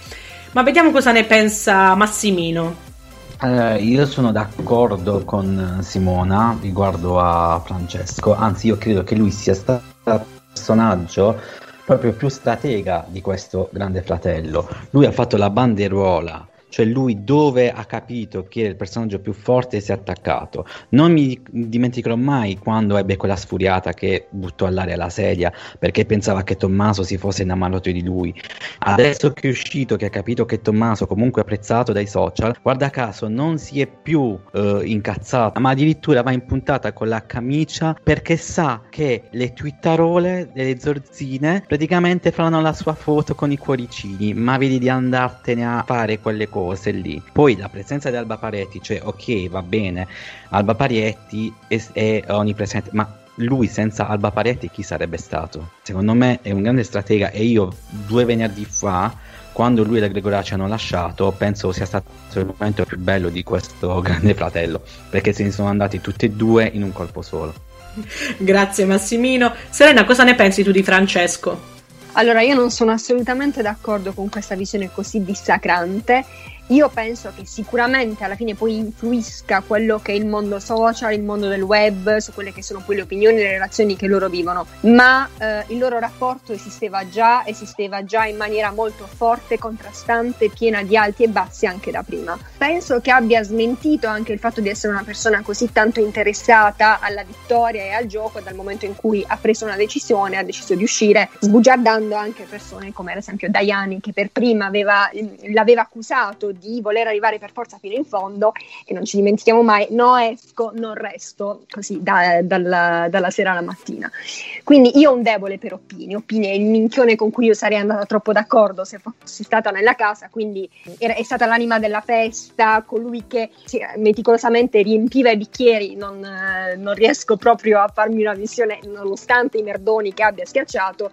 Speaker 1: ma vediamo cosa ne pensa Massimino.
Speaker 2: Eh, io sono d'accordo con Simona riguardo a Francesco, anzi io credo che lui sia stato il personaggio proprio più stratega di questo grande fratello. Lui ha fatto la banderuola, cioè lui dove ha capito che il personaggio più forte si è attaccato. Non mi dimenticherò mai quando ebbe quella sfuriata che buttò all'aria la sedia perché pensava che Tommaso si fosse innamorato di lui. Adesso che è uscito, che ha capito che Tommaso comunque è apprezzato dai social, guarda caso non si è più eh, incazzato, ma addirittura va in puntata con la camicia perché sa che le twittarole delle zorzine praticamente faranno la sua foto con i cuoricini, ma vedi di andartene a fare quelle cose lì. Poi la presenza di Alba Paretti, cioè ok, va bene, Alba Paretti è, è onnipresente, ma lui senza Alba Paretti chi sarebbe stato? Secondo me è un grande stratega e io due venerdì fa quando lui e la Gregoria ci hanno lasciato penso sia stato il momento più bello di questo *laughs* grande fratello perché se ne sono andati tutti e due in un colpo solo
Speaker 1: Grazie Massimino. Serena, cosa ne pensi tu di Francesco?
Speaker 6: Allora, io non sono assolutamente d'accordo con questa visione così dissacrante. Io penso che sicuramente alla fine poi influisca quello che è il mondo social, il mondo del web, su quelle che sono poi le opinioni e le relazioni che loro vivono, ma eh, il loro rapporto esisteva già, esisteva già in maniera molto forte, contrastante, piena di alti e bassi anche da prima. Penso che abbia smentito anche il fatto di essere una persona così tanto interessata alla vittoria e al gioco dal momento in cui ha preso una decisione, ha deciso di uscire, sbugiardando anche persone come ad esempio Daiani che per prima aveva, l'aveva accusato di voler arrivare per forza fino in fondo e non ci dimentichiamo mai, no esco, non resto, così da- dalla, dalla sera alla mattina. Quindi io ho un debole per Oppini, Oppini è il minchione con cui io sarei andata troppo d'accordo se fossi stata nella casa, quindi era- è stata l'anima della festa, colui che sì, meticolosamente riempiva i bicchieri, non, eh, non riesco proprio a farmi una visione, nonostante i merdoni che abbia schiacciato,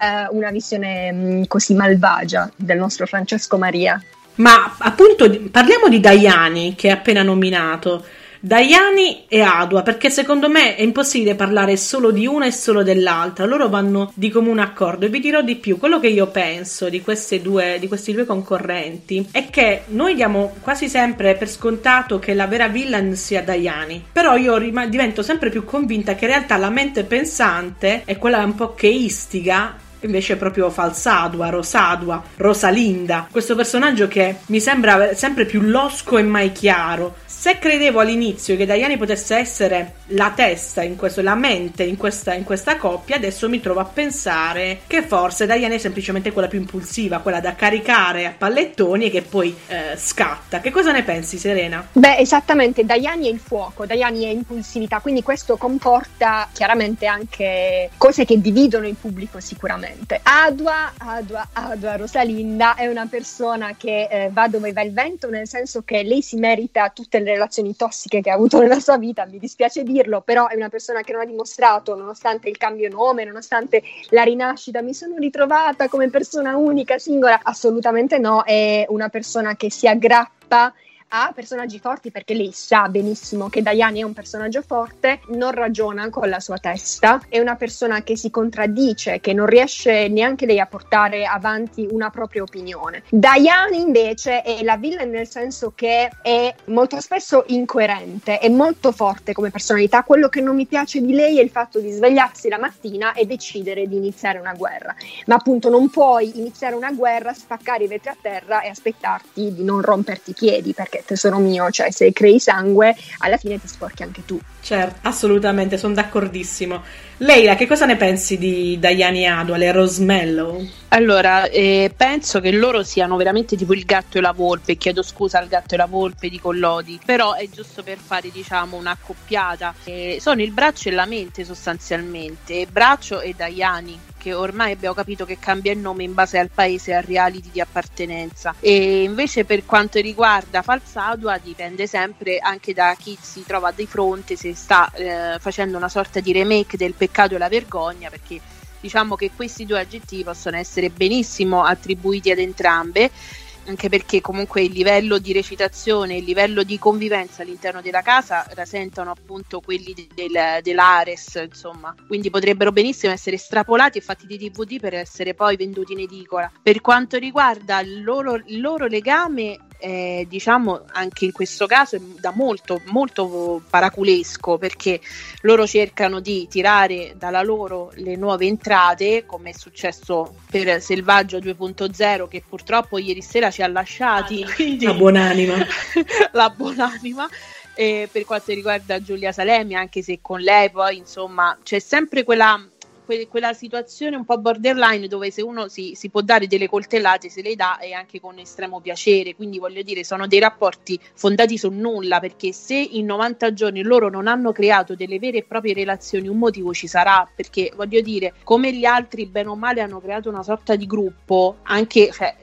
Speaker 6: eh, una visione mh, così malvagia del nostro Francesco Maria.
Speaker 1: Ma appunto parliamo di Daiani che hai appena nominato. Daiani e Adua, perché secondo me è impossibile parlare solo di una e solo dell'altra, loro vanno di comune accordo e vi dirò di più, quello che io penso di, due, di questi due concorrenti è che noi diamo quasi sempre per scontato che la vera villain sia Daiani, però io rim- divento sempre più convinta che in realtà la mente pensante è quella un po' che istiga invece è proprio Falsadua, Rosadua, Rosalinda, questo personaggio che mi sembra sempre più losco e mai chiaro, se credevo all'inizio che Diane potesse essere la testa in questo, la mente in questa, in questa coppia, adesso mi trovo a pensare che forse Diane è semplicemente quella più impulsiva, quella da caricare a pallettoni e che poi eh, scatta. Che cosa ne pensi, Serena?
Speaker 6: Beh, esattamente, Diane è il fuoco, Diane è impulsività, quindi questo comporta chiaramente anche cose che dividono il pubblico sicuramente. Adua, Adua, Adua Rosalinda è una persona che eh, va dove va il vento, nel senso che lei si merita tutte le relazioni tossiche che ha avuto nella sua vita, mi dispiace dirlo, però è una persona che non ha dimostrato, nonostante il cambio nome, nonostante la rinascita, mi sono ritrovata come persona unica, singola, assolutamente no, è una persona che si aggrappa ha personaggi forti perché lei sa benissimo che Diane è un personaggio forte, non ragiona con la sua testa, è una persona che si contraddice, che non riesce neanche lei a portare avanti una propria opinione. Diane invece è la villain nel senso che è molto spesso incoerente, è molto forte come personalità. Quello che non mi piace di lei è il fatto di svegliarsi la mattina e decidere di iniziare una guerra. Ma appunto non puoi iniziare una guerra, spaccare i vetri a terra e aspettarti di non romperti i piedi perché tesoro mio, cioè se crei sangue alla fine ti sporchi anche tu.
Speaker 1: Certo, assolutamente, sono d'accordissimo. Leila, che cosa ne pensi di Diane Adwale e Rosmello?
Speaker 4: Allora, eh, penso che loro siano veramente tipo il gatto e la volpe, chiedo scusa al gatto e la volpe di Collodi, però è giusto per fare diciamo un'accoppiata. Eh, sono il braccio e la mente sostanzialmente, braccio e Diane che ormai abbiamo capito che cambia il nome in base al paese e al reality di appartenenza. E invece per quanto riguarda Falsadua dipende sempre anche da chi si trova di fronte, se sta eh, facendo una sorta di remake del peccato e la vergogna, perché diciamo che questi due aggettivi possono essere benissimo attribuiti ad entrambe anche perché comunque il livello di recitazione, il livello di convivenza all'interno della casa rasentano appunto quelli del, dell'Ares, insomma, quindi potrebbero benissimo essere estrapolati e fatti di DVD per essere poi venduti in edicola. Per quanto riguarda il loro, il loro legame eh, diciamo anche in questo caso è da molto molto paraculesco perché loro cercano di tirare dalla loro le nuove entrate come è successo per Selvaggio 2.0 che purtroppo ieri sera ci ha lasciati
Speaker 1: quindi... la buonanima. *laughs*
Speaker 4: La buonanima. Eh, per quanto riguarda Giulia Salemi anche se con lei poi insomma c'è sempre quella que- quella situazione un po' borderline dove se uno si, si, può dare delle coltellate se le dà e anche con estremo piacere, quindi voglio dire sono dei rapporti fondati su nulla perché se in 90 giorni loro non hanno creato delle vere e proprie relazioni un motivo ci sarà. Perché voglio dire come gli altri bene o male hanno creato una sorta di gruppo anche cioè,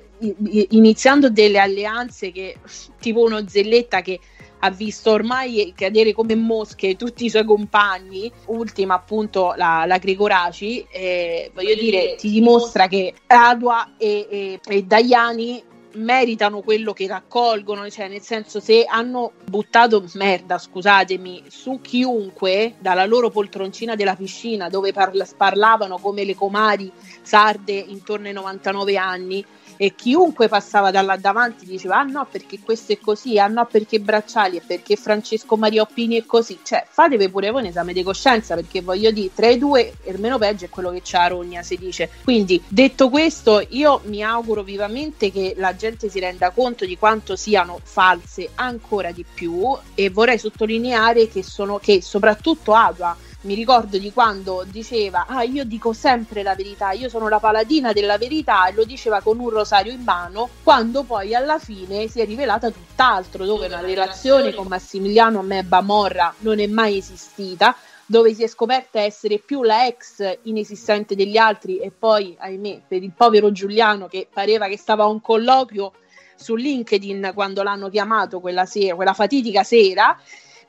Speaker 4: iniziando delle alleanze che tipo uno Zelletta che ha visto ormai cadere come mosche tutti i suoi compagni, ultima appunto la, la Gregoraci, eh, voglio dire, ti dimostra che Adua e, e, e Daiani meritano quello che raccolgono, cioè nel senso se hanno buttato merda, scusatemi, su chiunque dalla loro poltroncina della piscina dove parla, parlavano come le comari sarde intorno ai 99 anni, e chiunque passava da là davanti diceva ah no perché questo è così, ah no perché Bracciali e perché Francesco Maria Oppini è così, cioè fatevi pure voi un esame di coscienza perché voglio dire tra i due il meno peggio è quello che c'ha a Rogna si dice, quindi detto questo io mi auguro vivamente che la gente si renda conto di quanto siano false ancora di più e vorrei sottolineare che sono che soprattutto Adua mi ricordo di quando diceva ah io dico sempre la verità, io sono la paladina della verità e lo diceva con un rosario in mano, quando poi alla fine si è rivelata tutt'altro, dove una relazione con Massimiliano Mebba Morra non è mai esistita, dove si è scoperta essere più la ex inesistente degli altri e poi, ahimè, per il povero Giuliano che pareva che stava a un colloquio su LinkedIn quando l'hanno chiamato quella sera, quella fatidica sera,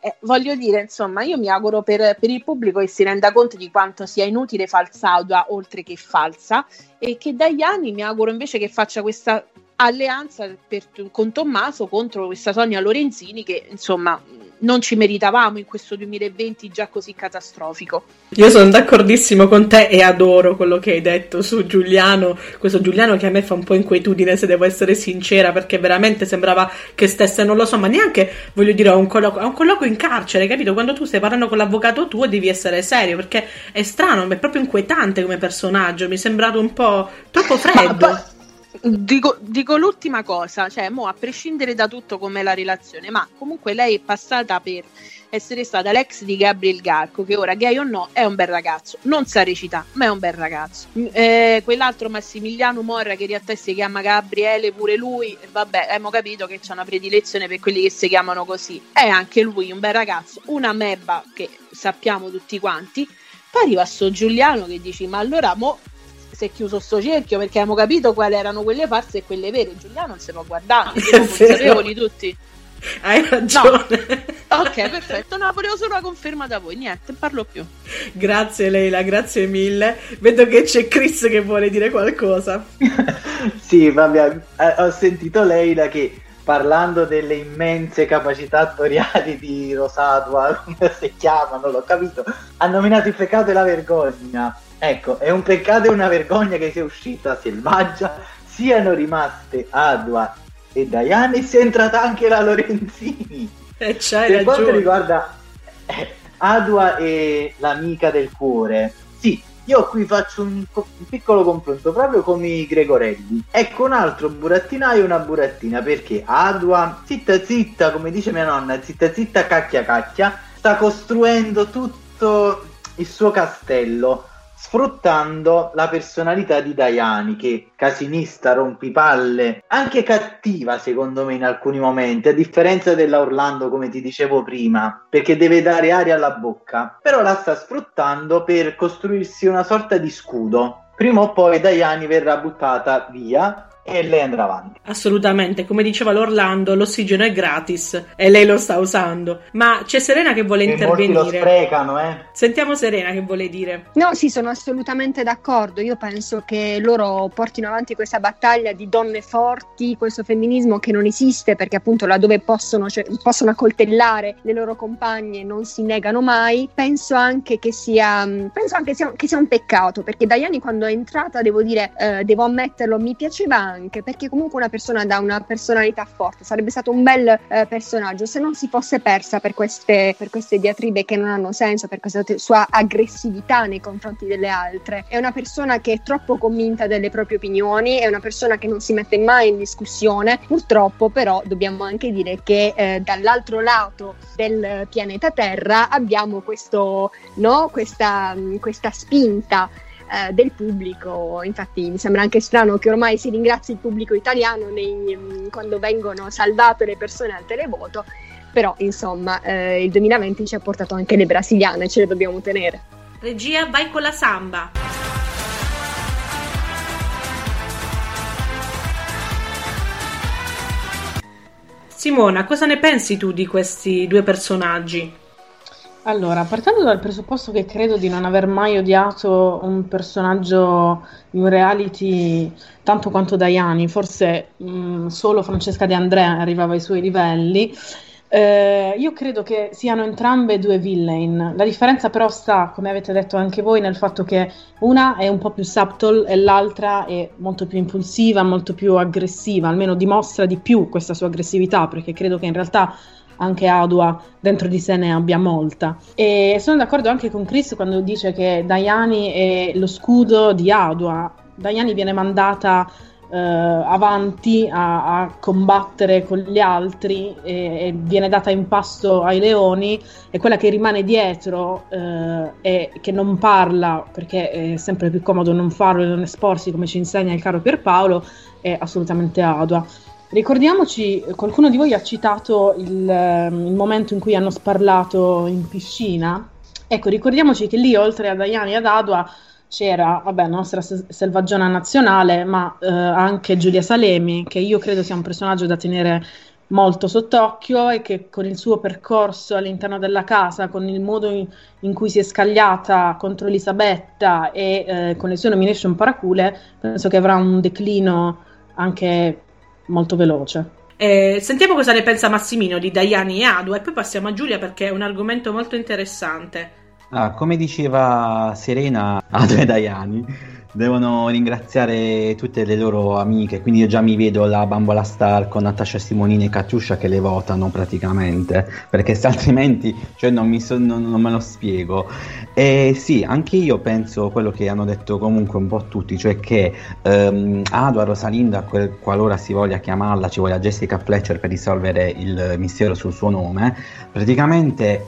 Speaker 4: eh, voglio dire, insomma, io mi auguro per, per, il pubblico che si renda conto di quanto sia inutile falsauda oltre che falsa e che dagli anni mi auguro invece che faccia questa alleanza per, con Tommaso contro questa Sonia Lorenzini che insomma non ci meritavamo in questo 2020 già così catastrofico.
Speaker 1: Io sono d'accordissimo con te e adoro quello che hai detto su Giuliano, questo Giuliano che a me fa un po' inquietudine se devo essere sincera perché veramente sembrava che stesse, non lo so, ma neanche voglio dire a un colloquio, a un colloquio in carcere, capito? Quando tu stai parlando con l'avvocato tuo devi essere serio perché è strano, è proprio inquietante come personaggio, mi è sembrato un po' troppo *laughs* freddo.
Speaker 4: Dico, dico, l'ultima cosa, cioè, mo, a prescindere da tutto com'è la relazione, ma comunque lei è passata per essere stata l'ex di Gabriel Garco, che ora gay o no è un bel ragazzo, non sa recitare, ma è un bel ragazzo. Eh, quell'altro Massimiliano Morra, che in realtà si chiama Gabriele, pure lui, vabbè, abbiamo capito che c'è una predilezione per quelli che si chiamano così. È anche lui un bel ragazzo, una mebba che sappiamo tutti quanti. Poi arriva sto Giuliano che dici, ma allora mo si è chiuso sto cerchio perché abbiamo capito quali erano quelle false e quelle vere. Giuliano non si può guardare, siamo *laughs* consapevoli tutti.
Speaker 1: Hai ragione.
Speaker 4: No. *laughs* Ok, perfetto. No, volevo solo la conferma da voi. Niente, parlo più.
Speaker 1: Grazie Leila, grazie mille. Vedo che c'è Chris che vuole dire qualcosa. *laughs*
Speaker 5: sì, vabbè, eh, ho sentito Leila che parlando delle immense capacità attoriali di Rosadua, come si chiama, non l'ho capito, ha nominato il peccato e la vergogna. Ecco, è un peccato e una vergogna che sia uscita selvaggia, siano rimaste Adua e Diane e sia entrata anche la Lorenzini. *laughs*
Speaker 1: Eh, c'hai
Speaker 5: per quanto riguarda eh, Adua e l'amica del cuore, sì, io qui faccio un, un, piccolo confronto proprio con i Gregorelli. Ecco un altro burattinaio e una burattina, perché Adua, zitta zitta, come dice mia nonna, zitta zitta cacchia cacchia, sta costruendo tutto il suo castello sfruttando la personalità di Dayani, che casinista, rompipalle, anche cattiva secondo me in alcuni momenti, a differenza della Orlando come ti dicevo prima, perché deve dare aria alla bocca, però la sta sfruttando per costruirsi una sorta di scudo. Prima o poi Dayani verrà buttata via e lei andrà avanti.
Speaker 1: Assolutamente, come diceva l'Orlando, l'ossigeno è gratis e lei lo sta usando. Ma c'è Serena che vuole
Speaker 5: e
Speaker 1: intervenire.
Speaker 5: Molti lo sprecano, eh.
Speaker 1: Sentiamo Serena che vuole dire.
Speaker 6: No, sì, sono assolutamente d'accordo. Io penso che loro portino avanti questa battaglia di donne forti, questo femminismo che non esiste perché appunto laddove possono, cioè, possono accoltellare le loro compagne non si negano mai. Penso anche che sia, penso anche sia, che sia un peccato perché Daiani quando è entrata, devo dire, eh, devo ammetterlo, mi piaceva anche anche perché comunque una persona da una personalità forte sarebbe stato un bel eh, personaggio se non si fosse persa per queste, per queste diatribe che non hanno senso, per questa sua aggressività nei confronti delle altre. È una persona che è troppo convinta delle proprie opinioni, è una persona che non si mette mai in discussione. Purtroppo, però, dobbiamo anche dire che eh, dall'altro lato del pianeta Terra abbiamo questo, no, questa, questa spinta eh, del pubblico. Infatti, mi sembra anche strano che ormai si ringrazi il pubblico italiano nei, quando vengono salvate le persone al televoto. Però, insomma, eh, il 2020 ci ha portato anche le brasiliane, ce le dobbiamo tenere.
Speaker 1: Regia, vai con la samba. Simona, cosa ne pensi tu di questi due personaggi?
Speaker 3: Allora, partendo dal presupposto che credo di non aver mai odiato un personaggio in un reality tanto quanto Daiani, forse mh, solo Francesca De Andrea arrivava ai suoi livelli, eh, io credo che siano entrambe due villain. La differenza però sta, come avete detto anche voi, nel fatto che una è un po' più subtle e l'altra è molto più impulsiva, molto più aggressiva, almeno dimostra di più questa sua aggressività, perché credo che in realtà anche Adua dentro di sé ne abbia molta. E sono d'accordo anche con Chris quando dice che Dayani è lo scudo di Adua. Dayani viene mandata eh, avanti a, a, combattere con gli altri e, e, viene data in pasto ai leoni e quella che rimane dietro eh, e che non parla perché è sempre più comodo non farlo e non esporsi come ci insegna il caro Pierpaolo è assolutamente Adua. Ricordiamoci, qualcuno di voi ha citato il, il, momento in cui hanno sparlato in piscina. Ecco, ricordiamoci che lì, oltre a Diane e ad Adua, c'era, vabbè, la nostra selvaggiona nazionale, ma eh, anche Giulia Salemi, che io credo sia un personaggio da tenere molto sott'occhio e che con il suo percorso all'interno della casa, con il modo in, in cui si è scagliata contro Elisabetta e eh, con le sue nomination paracule, penso che avrà un declino anche molto veloce.
Speaker 1: Eh, sentiamo cosa ne pensa Massimino di Daiani e Adu e poi passiamo a Giulia perché è un argomento molto interessante.
Speaker 2: Ah, come diceva Serena, Adu e Daiani devono ringraziare tutte le loro amiche, quindi io già mi vedo la bambola star con Natascia Simonini e Catiuscia che le votano praticamente, perché se altrimenti cioè, non, so, non, non, me lo spiego. E sì, anche io penso quello che hanno detto comunque un po' tutti, cioè che um, Ado a Rosalinda, quel, qualora si voglia chiamarla, ci voglia Jessica Fletcher per risolvere il mistero sul suo nome, praticamente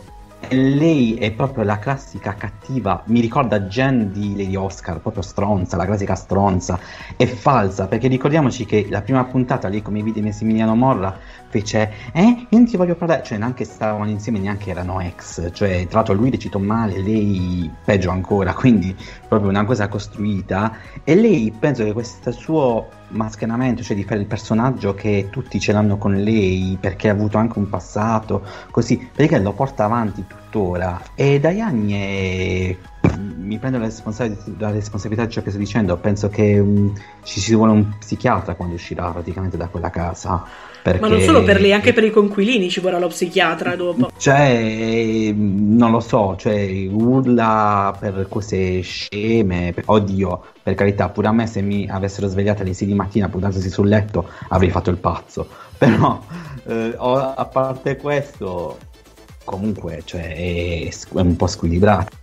Speaker 2: lei è proprio la classica cattiva, mi ricorda Jen di Lady Oscar, proprio stronza, la classica stronza, è falsa, perché ricordiamoci che la prima puntata lei come vide Massimiliano Morra fece, eh, io non ti voglio parlare, cioè neanche stavano insieme, neanche erano ex, cioè tra l'altro lui recitò male, lei peggio ancora, quindi proprio una cosa costruita, e lei penso che questo suo maschernamento, cioè di fare il personaggio che tutti ce l'hanno con lei perché ha avuto anche un passato, così, perché lo porta avanti tuttora. E anni è... mi prendo la, responsabilità, la responsabilità di ciò che sto dicendo, penso che um, ci si vuole un psichiatra quando uscirà praticamente da quella casa. Perché...
Speaker 1: Ma non solo per lei, anche per i conquilini ci vorrà lo psichiatra dopo.
Speaker 2: Cioè, non lo so, cioè, urla per cose sceme. Oddio, per carità, pure a me se mi avessero svegliato alle 6 di mattina buttandosi sul letto avrei fatto il pazzo. *laughs* Però, eh, a parte questo, comunque, cioè, è un po' squilibrato.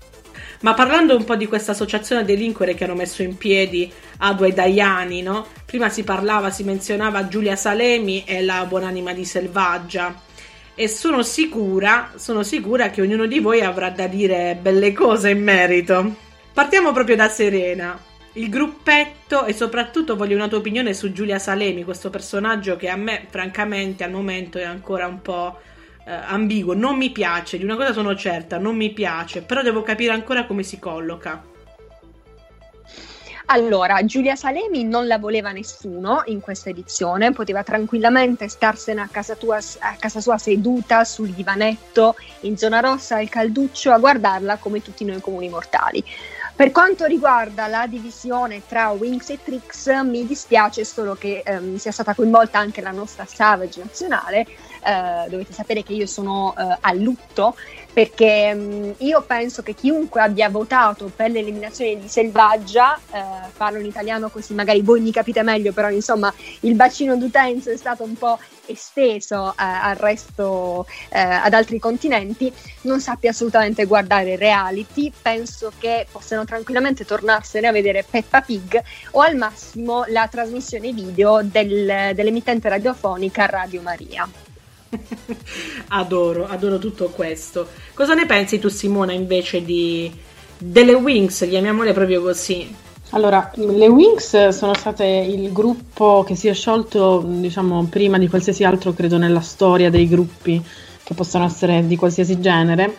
Speaker 1: Ma parlando un po' di questa associazione delinquere che hanno messo in piedi Adua e Daiani, no? Prima si parlava, si menzionava Giulia Salemi e la buonanima di Selvaggia. E sono sicura, sono sicura che ognuno di voi avrà da dire belle cose in merito. Partiamo proprio da Serena. Il gruppetto e soprattutto voglio una tua opinione su Giulia Salemi, questo personaggio che a me francamente al momento è ancora un po' eh, ambiguo, non mi piace, di una cosa sono certa, non mi piace, però devo capire ancora come si colloca.
Speaker 6: Allora, Giulia Salemi non la voleva nessuno in questa edizione, poteva tranquillamente starsene a casa, tua, a casa sua seduta sul divanetto in zona rossa al calduccio a guardarla come tutti noi comuni mortali. Per quanto riguarda la divisione tra Wings e Trix, mi dispiace solo che ehm, sia stata coinvolta anche la nostra Savage nazionale. Eh, dovete sapere che io sono eh, a lutto perché mh, mm, io penso che chiunque abbia votato per l'eliminazione di Selvaggia, eh, parlo in italiano così magari voi mi capite meglio, però insomma il bacino d'utenza è stato un po' esteso eh, al resto, eh, ad altri continenti, non sappia assolutamente guardare reality, penso che possano tranquillamente tornarsene a vedere Peppa Pig o al massimo la trasmissione video del, dell'emittente radiofonica Radio Maria. *laughs*
Speaker 1: adoro, adoro tutto questo. Cosa ne pensi tu, Simona, invece di delle Wings? Chiamiamole proprio così.
Speaker 3: Allora, le Wings sono state il gruppo che si è sciolto, diciamo, prima di qualsiasi altro, credo, nella storia dei gruppi che possono essere di qualsiasi genere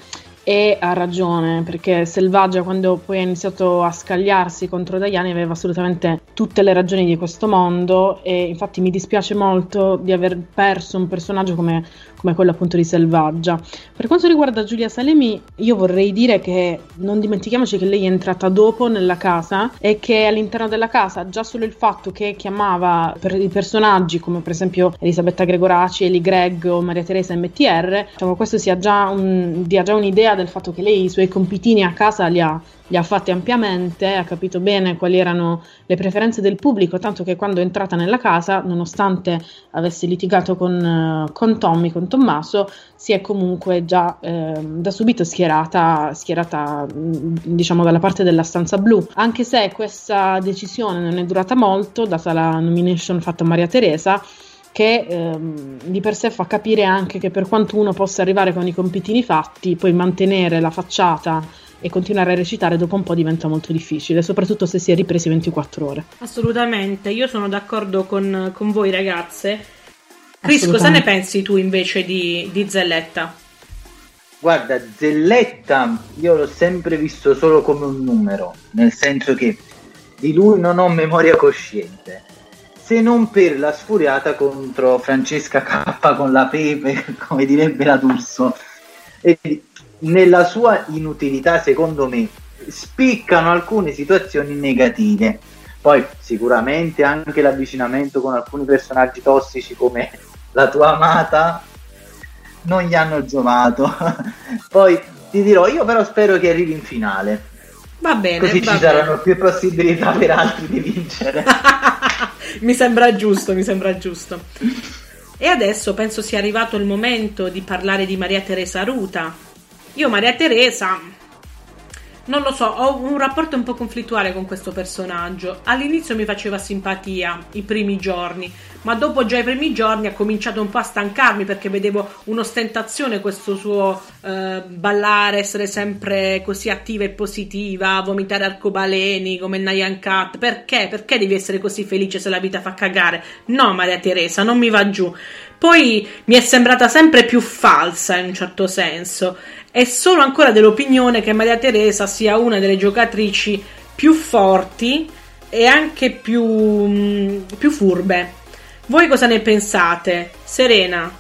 Speaker 3: e ha ragione perché Selvaggia quando poi ha iniziato a scagliarsi contro Daiani aveva assolutamente tutte le ragioni di questo mondo e infatti mi dispiace molto di aver perso un personaggio come, come quello appunto di Selvaggia. Per quanto riguarda Giulia Salemi io vorrei dire che non dimentichiamoci che lei è entrata dopo nella casa e che all'interno della casa già solo il fatto che chiamava per i personaggi come per esempio Elisabetta Gregoraci, Eli Greg o Maria Teresa MTR, diciamo questo sia già, un, dia già un'idea del fatto che lei i suoi compitini a casa li ha, li ha fatti ampiamente, ha capito bene quali erano le preferenze del pubblico, tanto che quando è entrata nella casa, nonostante avesse litigato con, con Tommy, con Tommaso, si è comunque già eh, da subito schierata, schierata diciamo dalla parte della stanza blu, anche se questa decisione non è durata molto, data la nomination fatta a Maria Teresa, che ehm, di per sé fa capire anche che per quanto uno possa arrivare con i compitini fatti, poi mantenere la facciata e continuare a recitare dopo un po' diventa molto difficile, soprattutto se si è ripresi 24 ore.
Speaker 1: Assolutamente, io sono d'accordo con, con voi ragazze. Chris, cosa ne pensi tu invece di, di Zelletta?
Speaker 5: Guarda, Zelletta io l'ho sempre visto solo come un numero, nel senso che di lui non ho memoria cosciente se non per la sfuriata contro Francesca K con la pepe, *laughs* come direbbe la D'Urso. E nella sua inutilità, secondo me, spiccano alcune situazioni negative. Poi sicuramente anche l'avvicinamento con alcuni personaggi tossici come la tua amata, non gli hanno giovato. *laughs* Poi ti dirò, io però spero che arrivi in finale.
Speaker 1: Va bene.
Speaker 5: Così
Speaker 1: va
Speaker 5: ci
Speaker 1: bene.
Speaker 5: saranno più possibilità per altri di vincere. *laughs*
Speaker 1: mi sembra giusto, mi sembra giusto. E adesso penso sia arrivato il momento di parlare di Maria Teresa Ruta. Io Maria Teresa non lo so, ho un rapporto un po' conflittuale con questo personaggio. All'inizio mi faceva simpatia i primi giorni, ma dopo già i primi giorni ha cominciato un po' a stancarmi perché vedevo un'ostentazione questo suo eh, ballare, essere sempre così attiva e positiva, vomitare arcobaleni come Nyan Cat. Perché? Perché devi essere così felice se la vita fa cagare? No, Maria Teresa, non mi va giù. Poi mi è sembrata sempre più falsa in un certo senso e sono ancora dell'opinione che Maria Teresa sia una delle giocatrici più forti e anche più, mm, più furbe. Voi cosa ne pensate? Serena?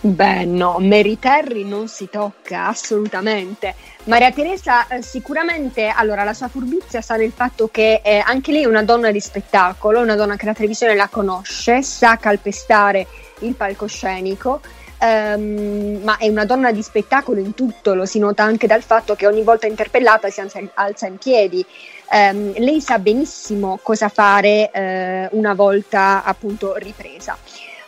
Speaker 6: Beh, no, Mary Terry non si tocca assolutamente. Maria Teresa eh, sicuramente, allora la sua furbizia sta nel fatto che eh, anche lei è una donna di spettacolo, una donna che la televisione la conosce, sa calpestare il palcoscenico, ehm, ma è una donna di spettacolo in tutto, lo si nota anche dal fatto che ogni volta interpellata si alza, alza in piedi. Ehm, lei sa benissimo cosa fare eh, una volta appunto ripresa.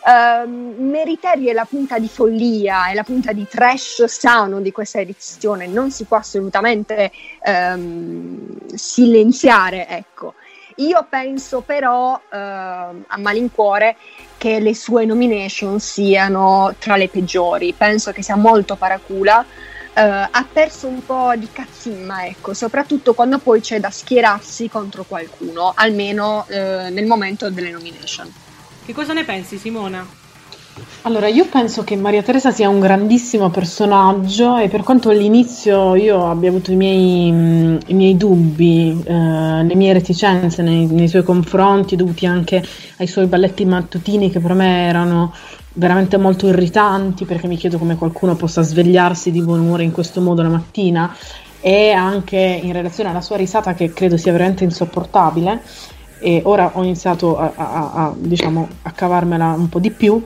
Speaker 6: Um, Meriteria è la punta di follia, è la punta di trash sano di questa edizione, non si può assolutamente um, silenziare, ecco. Io penso però uh, a malincuore che le sue nomination siano tra le peggiori, penso che sia molto paracula, uh, ha perso un po' di cazzimma, ecco, soprattutto quando poi c'è da schierarsi contro qualcuno, almeno uh, nel momento delle nomination.
Speaker 1: Che cosa ne pensi, Simona?
Speaker 3: Allora, io penso che Maria Teresa sia un grandissimo personaggio e per quanto all'inizio io abbia avuto i miei, mh, i miei dubbi, eh, le mie reticenze nei, nei, suoi confronti, dovuti anche ai suoi balletti mattutini che per me erano veramente molto irritanti perché mi chiedo come qualcuno possa svegliarsi di buon umore in questo modo la mattina e anche in relazione alla sua risata che credo sia veramente insopportabile e ora ho iniziato a, a, a, diciamo, a cavarmela un po' di più.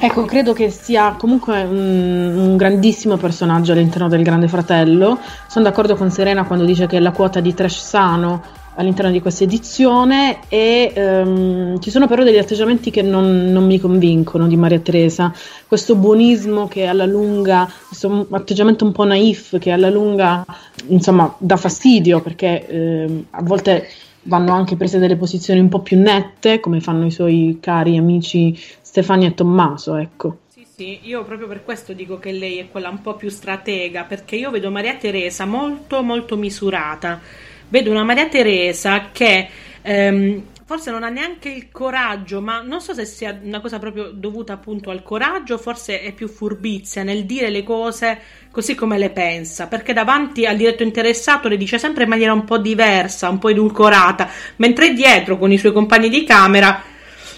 Speaker 3: Ecco, credo che sia comunque un, un, grandissimo personaggio all'interno del Grande Fratello. Sono d'accordo con Serena quando dice che la quota di trash sano all'interno di questa edizione e um, ci sono però degli atteggiamenti che non, non, mi convincono di Maria Teresa. Questo buonismo che alla lunga, questo atteggiamento un po' naif che alla lunga, insomma, dà fastidio perché eh, a volte vanno anche prese delle posizioni un po' più nette, come fanno i suoi cari amici Stefania e Tommaso, ecco.
Speaker 1: Sì, sì, io proprio per questo dico che lei è quella un po' più stratega, perché io vedo Maria Teresa molto molto misurata. Vedo una Maria Teresa che ehm, forse non ha neanche il coraggio, ma non so se sia una cosa proprio dovuta appunto al coraggio, forse è più furbizia nel dire le cose così come le pensa, perché davanti al diretto interessato le dice sempre in maniera un po' diversa, un po' edulcorata, mentre dietro con i suoi compagni di camera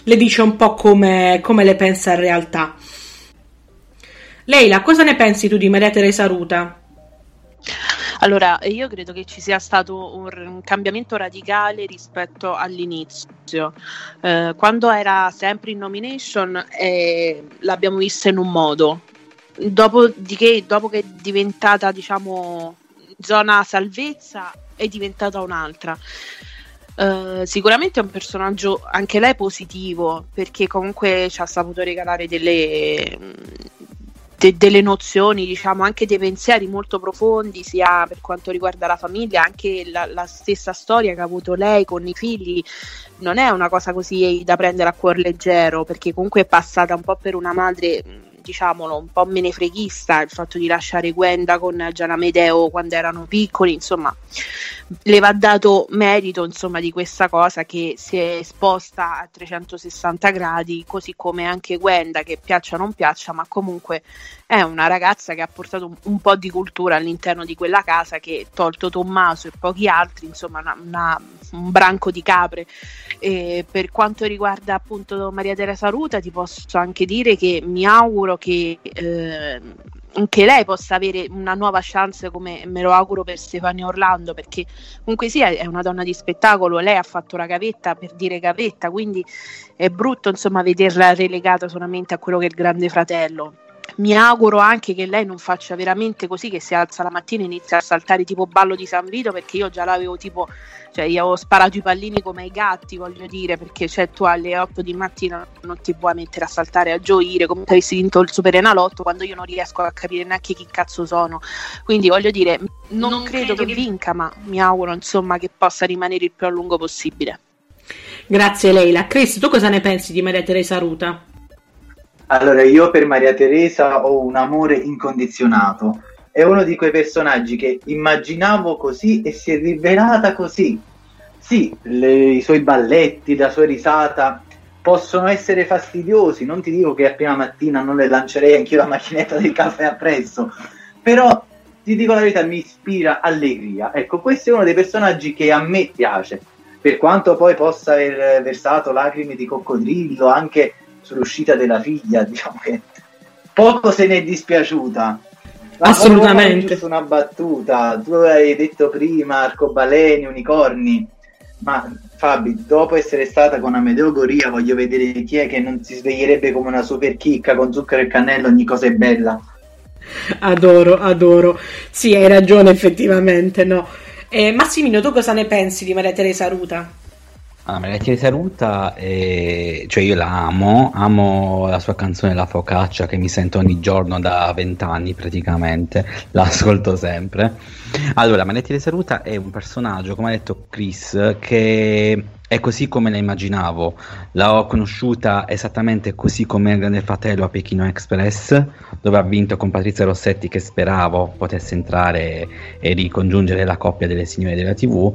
Speaker 1: le dice un po' come, come le pensa in realtà. Leila, cosa ne pensi tu di Maria Teresa Ruta?
Speaker 4: Allora, io credo che ci sia stato un, cambiamento radicale rispetto all'inizio. Eh, quando era sempre in nomination eh, l'abbiamo vista in un modo, dopodiché, dopo che è diventata, diciamo, zona salvezza, è diventata un'altra. Uh, sicuramente è un personaggio anche lei positivo perché comunque ci ha saputo regalare delle, de- delle nozioni, diciamo anche dei pensieri molto profondi, sia per quanto riguarda la famiglia, anche la, la stessa storia che ha avuto lei con i figli. Non è una cosa così da prendere a cuor leggero perché comunque è passata un po' per una madre diciamolo, un po' menefreghista il fatto di lasciare Gwenda con Gianna Medeo quando erano piccoli, insomma, le va dato merito insomma, di questa cosa che si è esposta a 360 gradi, così come anche Gwenda, che piaccia o non piaccia, ma comunque è una ragazza che ha portato un, un po' di cultura all'interno di quella casa che, tolto Tommaso e pochi altri, insomma, una, una, un branco di capre. E per quanto riguarda appunto Maria Teresa Ruta, ti posso anche dire che mi auguro che eh, anche lei possa avere una nuova chance come me lo auguro per Stefania Orlando perché comunque sia è una donna di spettacolo lei ha fatto la gavetta per dire gavetta quindi è brutto insomma vederla relegata solamente a quello che è il grande fratello mi auguro anche che lei non faccia veramente così che si alza la mattina e inizia a saltare tipo ballo di San Vito perché io già l'avevo tipo cioè io ho sparato i pallini come ai gatti voglio dire perché cioè, tu alle 8 di mattina non ti puoi mettere a saltare a gioire come se avessi vinto il Super Enalotto quando io non riesco a capire neanche chi cazzo sono. Quindi voglio dire non, non credo, credo che vinca ma mi auguro insomma che possa rimanere il più a lungo possibile.
Speaker 1: Grazie Leila. Chris tu cosa ne pensi di Maria Teresa Ruta?
Speaker 5: Allora, io per Maria Teresa ho un amore incondizionato. È uno di quei personaggi che immaginavo così e si è rivelata così. Sì, le, i suoi balletti, la sua risata possono essere fastidiosi. Non ti dico che a prima mattina non le lancerei anche la macchinetta del caffè appresso, però ti dico la verità, mi ispira allegria. Ecco, questo è uno dei personaggi che a me piace. Per quanto poi possa aver versato lacrime di coccodrillo, anche sull'uscita della figlia, *laughs* diciamo che poco se ne è dispiaciuta.
Speaker 1: Ma Assolutamente.
Speaker 5: Una battuta, tu hai detto prima arcobaleni, unicorni, ma Fabi, dopo essere stata con Amedeo Goria, voglio vedere chi è che non si sveglierebbe come una super chicca con zucchero e cannello, ogni cosa è bella.
Speaker 1: Adoro, adoro. Sì, hai ragione effettivamente, no. Eh, Massimino, tu cosa ne pensi di Maria Teresa Ruta?
Speaker 2: Ah, Maria Teresa Ruta, cioè io la amo, amo la sua canzone La Focaccia che mi sento ogni giorno da vent'anni praticamente, *laughs* l'ascolto sempre. Allora, Maria Teresa Ruta è un personaggio, come ha detto Chris, che è così come la immaginavo. L'ho conosciuta esattamente così come il Grande Fratello a Pechino Express, dove ha vinto con Patrizia Rossetti, che speravo potesse entrare e ricongiungere la coppia delle signore della TV.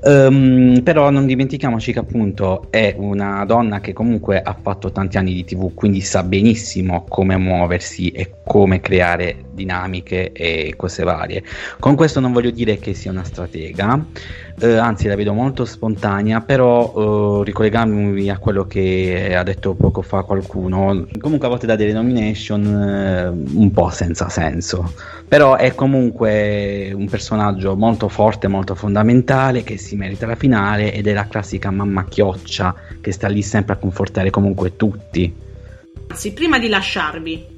Speaker 2: Um, ehm, però non dimentichiamoci che appunto è una donna che comunque ha fatto tanti anni di TV, quindi sa benissimo come muoversi e come creare dinamiche e cose varie. Con questo non voglio dire che sia una stratega eh, anzi la vedo molto spontanea, però eh, ricollegandomi a quello che ha detto poco fa qualcuno, comunque a volte da delle nomination eh, un po' senza senso, però è comunque un personaggio molto forte, molto fondamentale, che si merita la finale ed è la classica mamma chioccia che sta lì sempre a confortare comunque tutti.
Speaker 1: Anzi, prima di lasciarvi,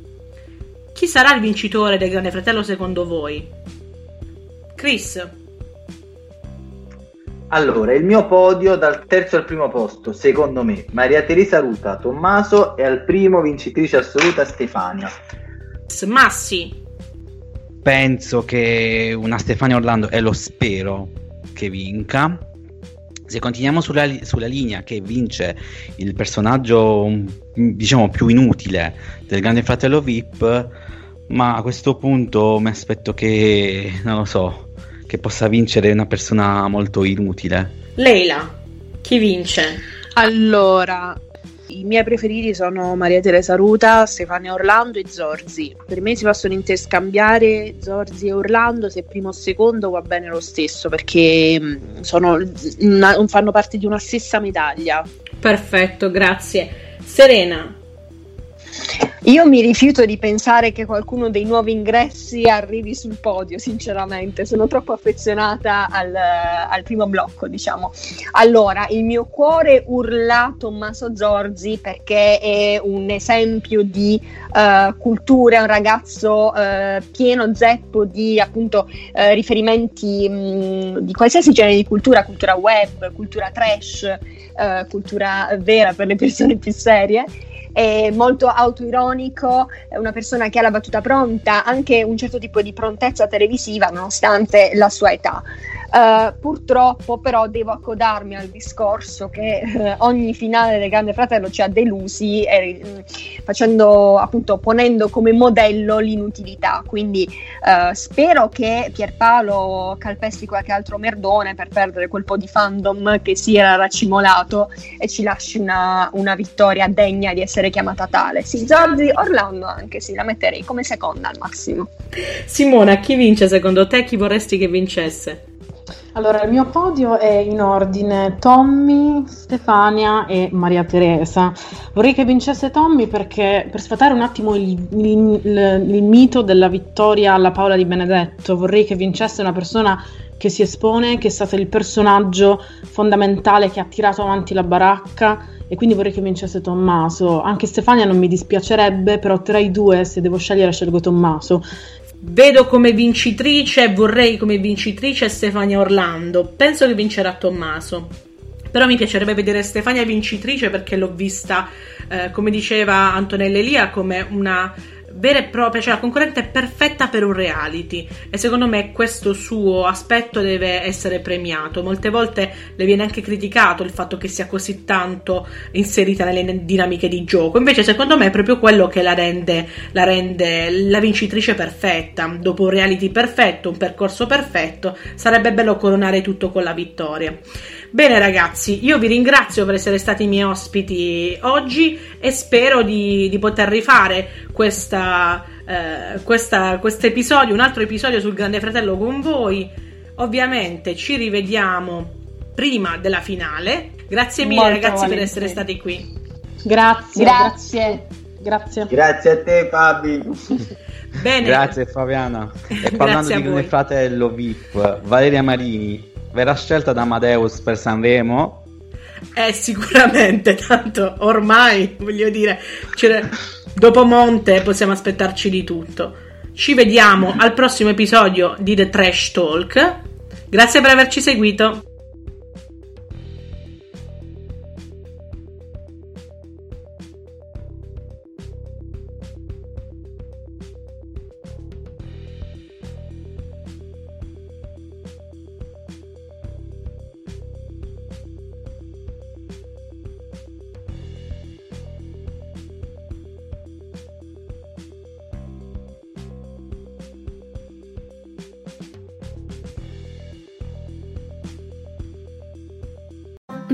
Speaker 1: chi sarà il vincitore del Grande Fratello secondo voi? Chris.
Speaker 5: Allora, il mio podio dal terzo al primo posto, secondo me, Maria Teresa Ruta, Tommaso e al primo vincitrice assoluta Stefania.
Speaker 1: Massi.
Speaker 2: Penso che una Stefania Orlando e lo spero che vinca. Se continuiamo sulla, sulla linea che vince il personaggio diciamo più inutile del Grande Fratello VIP, ma a questo punto mi aspetto che non lo so che possa vincere una persona molto inutile.
Speaker 1: Leila, chi vince?
Speaker 4: Allora, i miei preferiti sono Maria Teresa Ruta, Stefania Orlando e Zorzi. Per me si possono interscambiare Zorzi e Orlando, se primo o secondo va bene lo stesso, perché mm, sono una, fanno parte di una stessa medaglia.
Speaker 1: Perfetto, grazie. Serena,
Speaker 6: io mi rifiuto di pensare che qualcuno dei nuovi ingressi arrivi sul podio, sinceramente, sono troppo affezionata al, al primo blocco, diciamo. Allora, il mio cuore urla Tommaso Zorzi perché è un esempio di uh, cultura, un ragazzo uh, pieno zeppo di appunto uh, riferimenti mh, mm, di qualsiasi genere di cultura, cultura web, cultura trash, cultura vera per le persone più serie è molto autoironico, è una persona che ha la battuta pronta, anche un certo tipo di prontezza televisiva nonostante la sua età. Uh, purtroppo però devo accodarmi al discorso che uh, ogni finale del Grande Fratello ci ha delusi eh, facendo appunto ponendo come modello l'inutilità. Quindi uh, spero che Pierpaolo calpesti qualche altro merdone per perdere quel po' di fandom che si era racimolato e ci lasci una, una vittoria degna di essere chiamata tale. Sì Zorzi Orlando anche sì la metterei come seconda al massimo.
Speaker 1: Simona chi vince secondo te? Chi vorresti che vincesse?
Speaker 3: Allora, il mio podio è in ordine Tommy, Stefania e Maria Teresa. Vorrei che vincesse Tommy perché per sfatare un attimo il, il, il, il mito della vittoria alla Paola di Benedetto, vorrei che vincesse una persona che si espone, che è stato il personaggio fondamentale che ha tirato avanti la baracca e quindi vorrei che vincesse Tommaso. Anche Stefania non mi dispiacerebbe, però tra i due se devo scegliere scelgo Tommaso.
Speaker 1: Vedo come vincitrice, vorrei come vincitrice Stefania Orlando. Penso che vincerà Tommaso. Però mi piacerebbe vedere Stefania vincitrice perché l'ho vista, eh, come diceva Antonella Elia, come una vera e propria, cioè la concorrente perfetta per un reality e secondo me questo suo aspetto deve essere premiato. Molte volte le viene anche criticato il fatto che sia così tanto inserita nelle dinamiche di gioco, invece secondo me è proprio quello che la rende la, rende la vincitrice perfetta. Dopo un reality perfetto, un percorso perfetto, sarebbe bello coronare tutto con la vittoria. Bene ragazzi, io vi ringrazio per essere stati i miei ospiti oggi e spero di, di poter rifare questa, eh, questa, questo episodio, un altro episodio sul Grande Fratello con voi. Ovviamente ci rivediamo prima della finale. Grazie mille Molto ragazzi volentieri. per essere stati qui.
Speaker 3: Grazie, grazie. Grazie.
Speaker 5: Grazie a te Fabi.
Speaker 2: Bene. Grazie Fabiana. E parlando di Grande Fratello VIP, Valeria Marini, verrà scelta da Amadeus per Sanremo?
Speaker 1: Eh, sicuramente, *laughs* tanto ormai, voglio dire, cioè, dopo Monte possiamo aspettarci di tutto. Ci vediamo al prossimo episodio di The Trash Talk. Grazie per averci seguito.